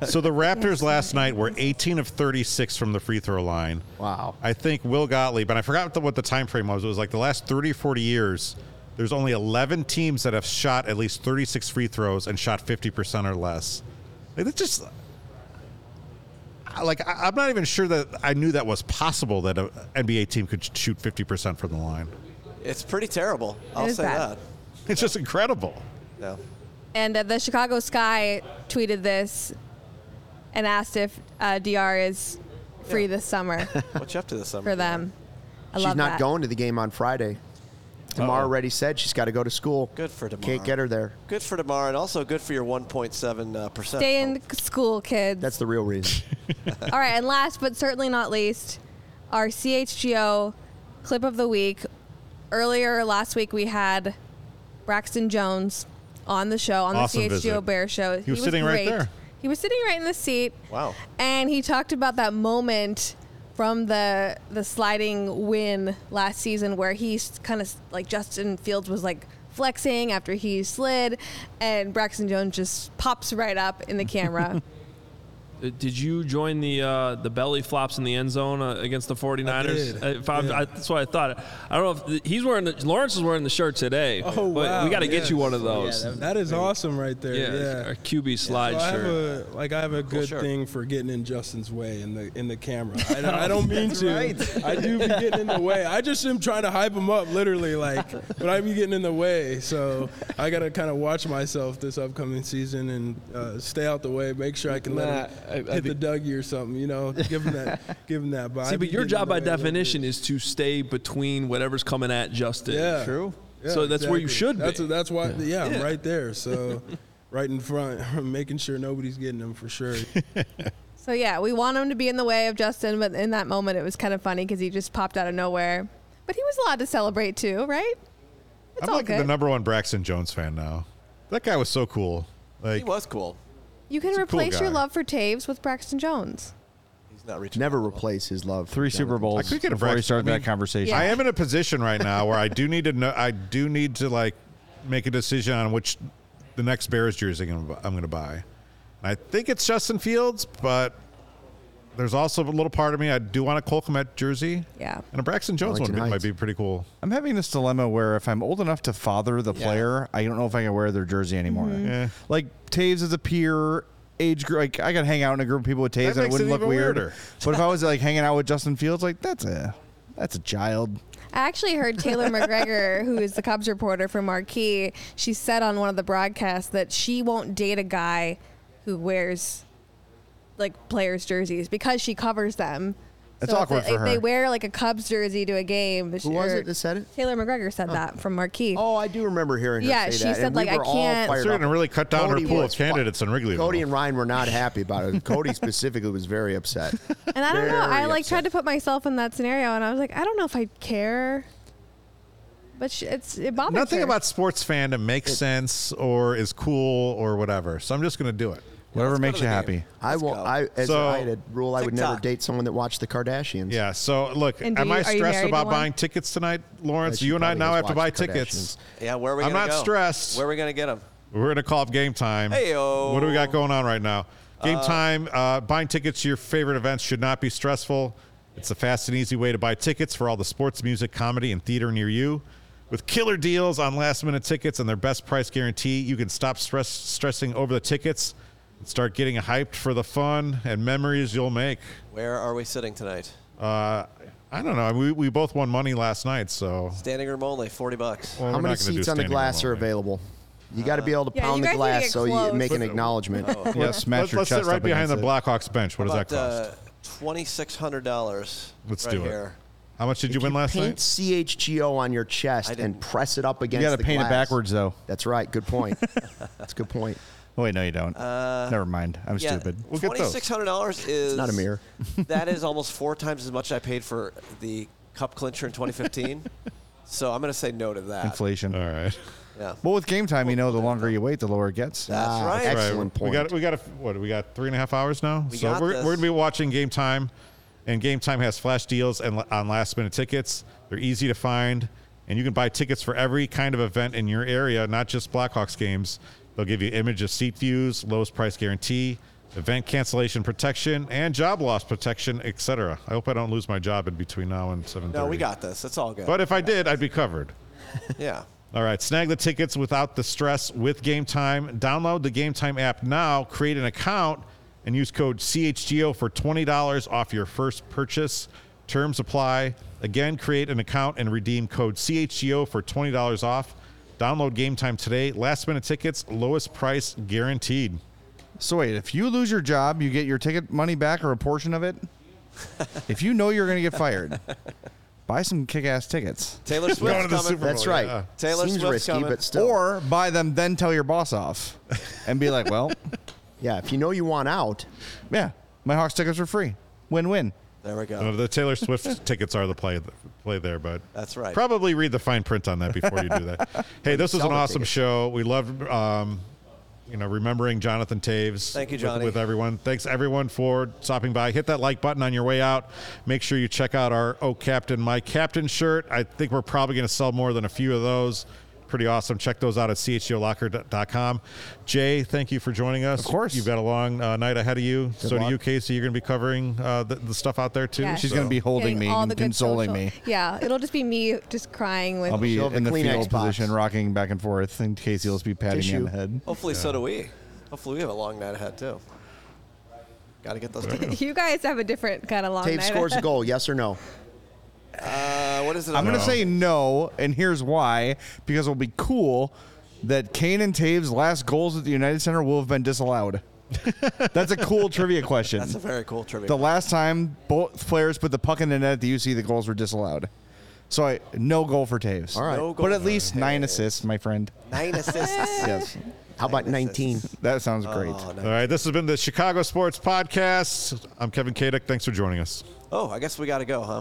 So the Raptors last night were 18 of 36 from the free throw line. Wow. I think Will Gottlieb, and I forgot the, what the time frame was. It was like the last 30, 40 years. There's only 11 teams that have shot at least 36 free throws and shot 50% or less. Like, it's just like I- I'm not even sure that I knew that was possible that an NBA team could shoot 50% from the line. It's pretty terrible. I'll is say bad. that. It's just incredible. Yeah. And uh, the Chicago Sky tweeted this and asked if uh, DR is free this summer What's you up to this summer? for them. I she's love not that. going to the game on Friday. Demar already said she's got to go to school. Good for Demar. Can't get her there. Good for Demar, and also good for your 1.7 uh, percent. Stay in school, kids. That's the real reason. All right, and last but certainly not least, our CHGO clip of the week. Earlier last week, we had Braxton Jones on the show on Awesome the CHGO visit. Bear Show. He was sitting right great. there. He was sitting right in the seat. Wow. And he talked about that moment from the the sliding win last season where he's kind of like Justin Fields was like flexing after he slid and Braxton Jones just pops right up in the camera. Uh, Did you join the uh, the belly flops in the end zone uh, against the 49ers? did. Uh, if I'm- I, that's what I thought. I don't know if he's wearing the, Lawrence is wearing the shirt today. Oh, but wow, we got to get yes. you one of those. that is awesome right there. yeah, Yeah. our QB slide So I have shirt. a like I have a good shirt. thing for getting in Justin's way in the in the camera. I, don't- I don't mean to. I do be getting in the way. I just am trying to hype him up, literally, like, but I be getting in the way. So I gotta kind of watch myself this upcoming season and uh, stay out the way. Make sure I can let him Nah, I- I hit the Dougie or something. You know, give him that. give him that. But See, but your job by way a little definition is to stay between whatever's coming at Justin. Yeah. True. Yeah, so that's where you should that's be. that's why. Yeah, I'm right there. So, right in front, making sure nobody's getting them for sure. So yeah, we want him to be in the way of Justin, but in that moment it was kind of funny because he just popped out of nowhere. But he was allowed to celebrate too, right? It's I'm all like good. the number one Braxton Jones fan now. That guy was so cool. Like He was cool. You can He's a cool replace your guy. love for Toews with Braxton Jones. He's not reaching. Never that level. replace his love. for Three Jonathan. Super Bowls I could get a before we Braxton- start I mean- that conversation. Yeah. I am in a position right now where I do need to know. I do need to like make a decision on which the next Bears jersey I'm gonna- I'm going to buy. I think it's Justin Fields, but there's also a little part of me I do want a Cole Kmet jersey. Yeah. And a Braxton Jones one might Heights. be pretty cool. I'm having this dilemma where if I'm old enough to father the player, I don't know if I can wear their jersey anymore. Mm-hmm. Yeah. Like Toews is a peer age group. Like I could hang out in a group of people with Toews That and it makes wouldn't look even weird. weirder. But if I was like hanging out with Justin Fields, like that's a that's a child. I actually heard Taylor McGregor, who is the Cubs reporter for Marquee, she said on one of the broadcasts that she won't date a guy who wears like players' jerseys because she covers them. That's so if awkward they, for if they wear like a Cubs jersey to a game, Who was it that said it? Taylor McGregor said oh. that from Marquee. Oh, I do remember hearing her Yeah, say she that. said, and we like, I can't- fired Starting up. to really cut down Cody her pool of candidates in Wrigleyville. Cody and Ryan were not happy about it. Cody specifically was very upset. And I don't know. I like upset. tried to put myself in that scenario, and I was like, I don't know if I care. But sh it's it bothers Nothing her. about sports fandom makes sense or is cool or whatever. So I'm just going to do it. Whatever let's makes you happy. game. I won't. go. I as So- I had a rule, I would never TikTok. date someone that watched the Kardashians. Yeah. So look, And do am you- I are you stressed married to about one? buying tickets tonight, Lawrence? She You and I probably now has have to buy watched the tickets. Yeah, where are we I'm gonna not go? stressed. Where are we gonna get them? We're going to call up game time. Heyo. What do we got going on right now? Game time. Uh, buying tickets to your favorite events should not be stressful. It's a fast and easy way to buy tickets for all the sports, music, comedy, and theater near you. With killer deals on last minute tickets and their best price guarantee, you can stop stress, stressing over the tickets and start getting hyped for the fun and memories you'll make. Where are we sitting tonight? Uh, I don't know. We, we both won money last night, so. Standing room only, forty bucks. well, How many not gonna do seats on the glass are available? You got to be able to Yeah, pound the guys need to glass so you make an But- acknowledgement. Yeah, smash let's your let's sit chest right behind the it. Blackhawks bench. What does that cost? Uh, Twenty six hundred dollars. Let's right do it. Here. How much did you If win last night? paint night? CHGO on your chest and press it up against. You got to the paint it backwards though. That's right. Good point. That's a good point. Oh wait, no, you don't. Uh, Never mind. I'm Yeah, stupid. We'll get those. Twenty six hundred dollars is not a mirror. that is almost four times as much I paid for the cup clincher in 2015. so I'm going to say no to that. Inflation. All right. Yeah. Well, with game time, you know, the longer you wait, the lower it gets. That's Ah, right. Excellent We point. got we got a, what? We got three and a half hours now. We so got we're this. we're gonna be watching Game Time, and Game Time has flash deals and on last minute tickets. They're easy to find, And you can buy tickets for every kind of event in your area, not just Blackhawks games. They'll give you image of seat views, lowest price guarantee, event cancellation protection, and job loss protection, etc. I hope I don't lose my job in between now and 7:30. No, we got this. It's all good. But if I did, I'd be covered. yeah. All right, snag the tickets without the stress with Game Time. Download the Game Time app now, create an account, and use code CHGO for $20 off your first purchase. Terms apply. Again, create an account and redeem code CHGO for $20 off. Download Game Time today. Last minute tickets, lowest price guaranteed. So wait, if you lose your job, you get your ticket money back or a portion of it. if you know you're going to get fired, buy some kick-ass tickets. Taylor Going to Swift's the coming. That's Bowl, right. yeah. Taylor Seems Swift's risky, coming. but still. Or buy them, then tell your boss off, and be like, "Well, yeah, if you know you want out, yeah, my Hawks tickets are free. Win-win." There we go. Uh, the Taylor Swift tickets are the play play there, but That's right. Probably read the fine print on that before you do that. hey, this was an awesome tickets. show. We loved, um, you know, remembering Jonathan Toews. Thank you, with- With, everyone, thanks everyone for stopping by. Hit that like button on your way out. Make sure you check out our "Oh Captain, My Captain" shirt. I think we're probably going to sell more than a few of those. Pretty awesome. Check those out at chgolocker.com. Jay, thank you for joining us. Of course. You've got a long uh, night ahead of you. so do you, Casey. You're going to be covering uh, the, the stuff out there too. Yeah. She's So- going to be holding Getting me and consoling social- me. Yeah, it'll just be me just crying with. I'll be She'll in the the Kleenex fetal position, rocking back and forth, and Casey will just be patting me on the head. Hopefully, so do we. Hopefully, we have a long night ahead too. Got to get those tickets. you guys have a different kind of long Toews night. scores a goal, yes or no? Uh, what is it? I'm going to say no, and here's why: because it'll be cool that Kane and Toews' last goals at the United Center will have been disallowed. That's a cool trivia question. That's a very cool trivia. the last time both players put the puck in the net at the UC, the goals were disallowed. So I no goal for Toews. All right. No goal but at for least nine Toews. assists, my friend. Nine assists. Yes, How about 19? that sounds great. Oh, All nice. right, this has been the Chicago Sports Podcast. I'm Kevin Kaduk. Thanks for joining us. Oh, I guess we got to go, huh?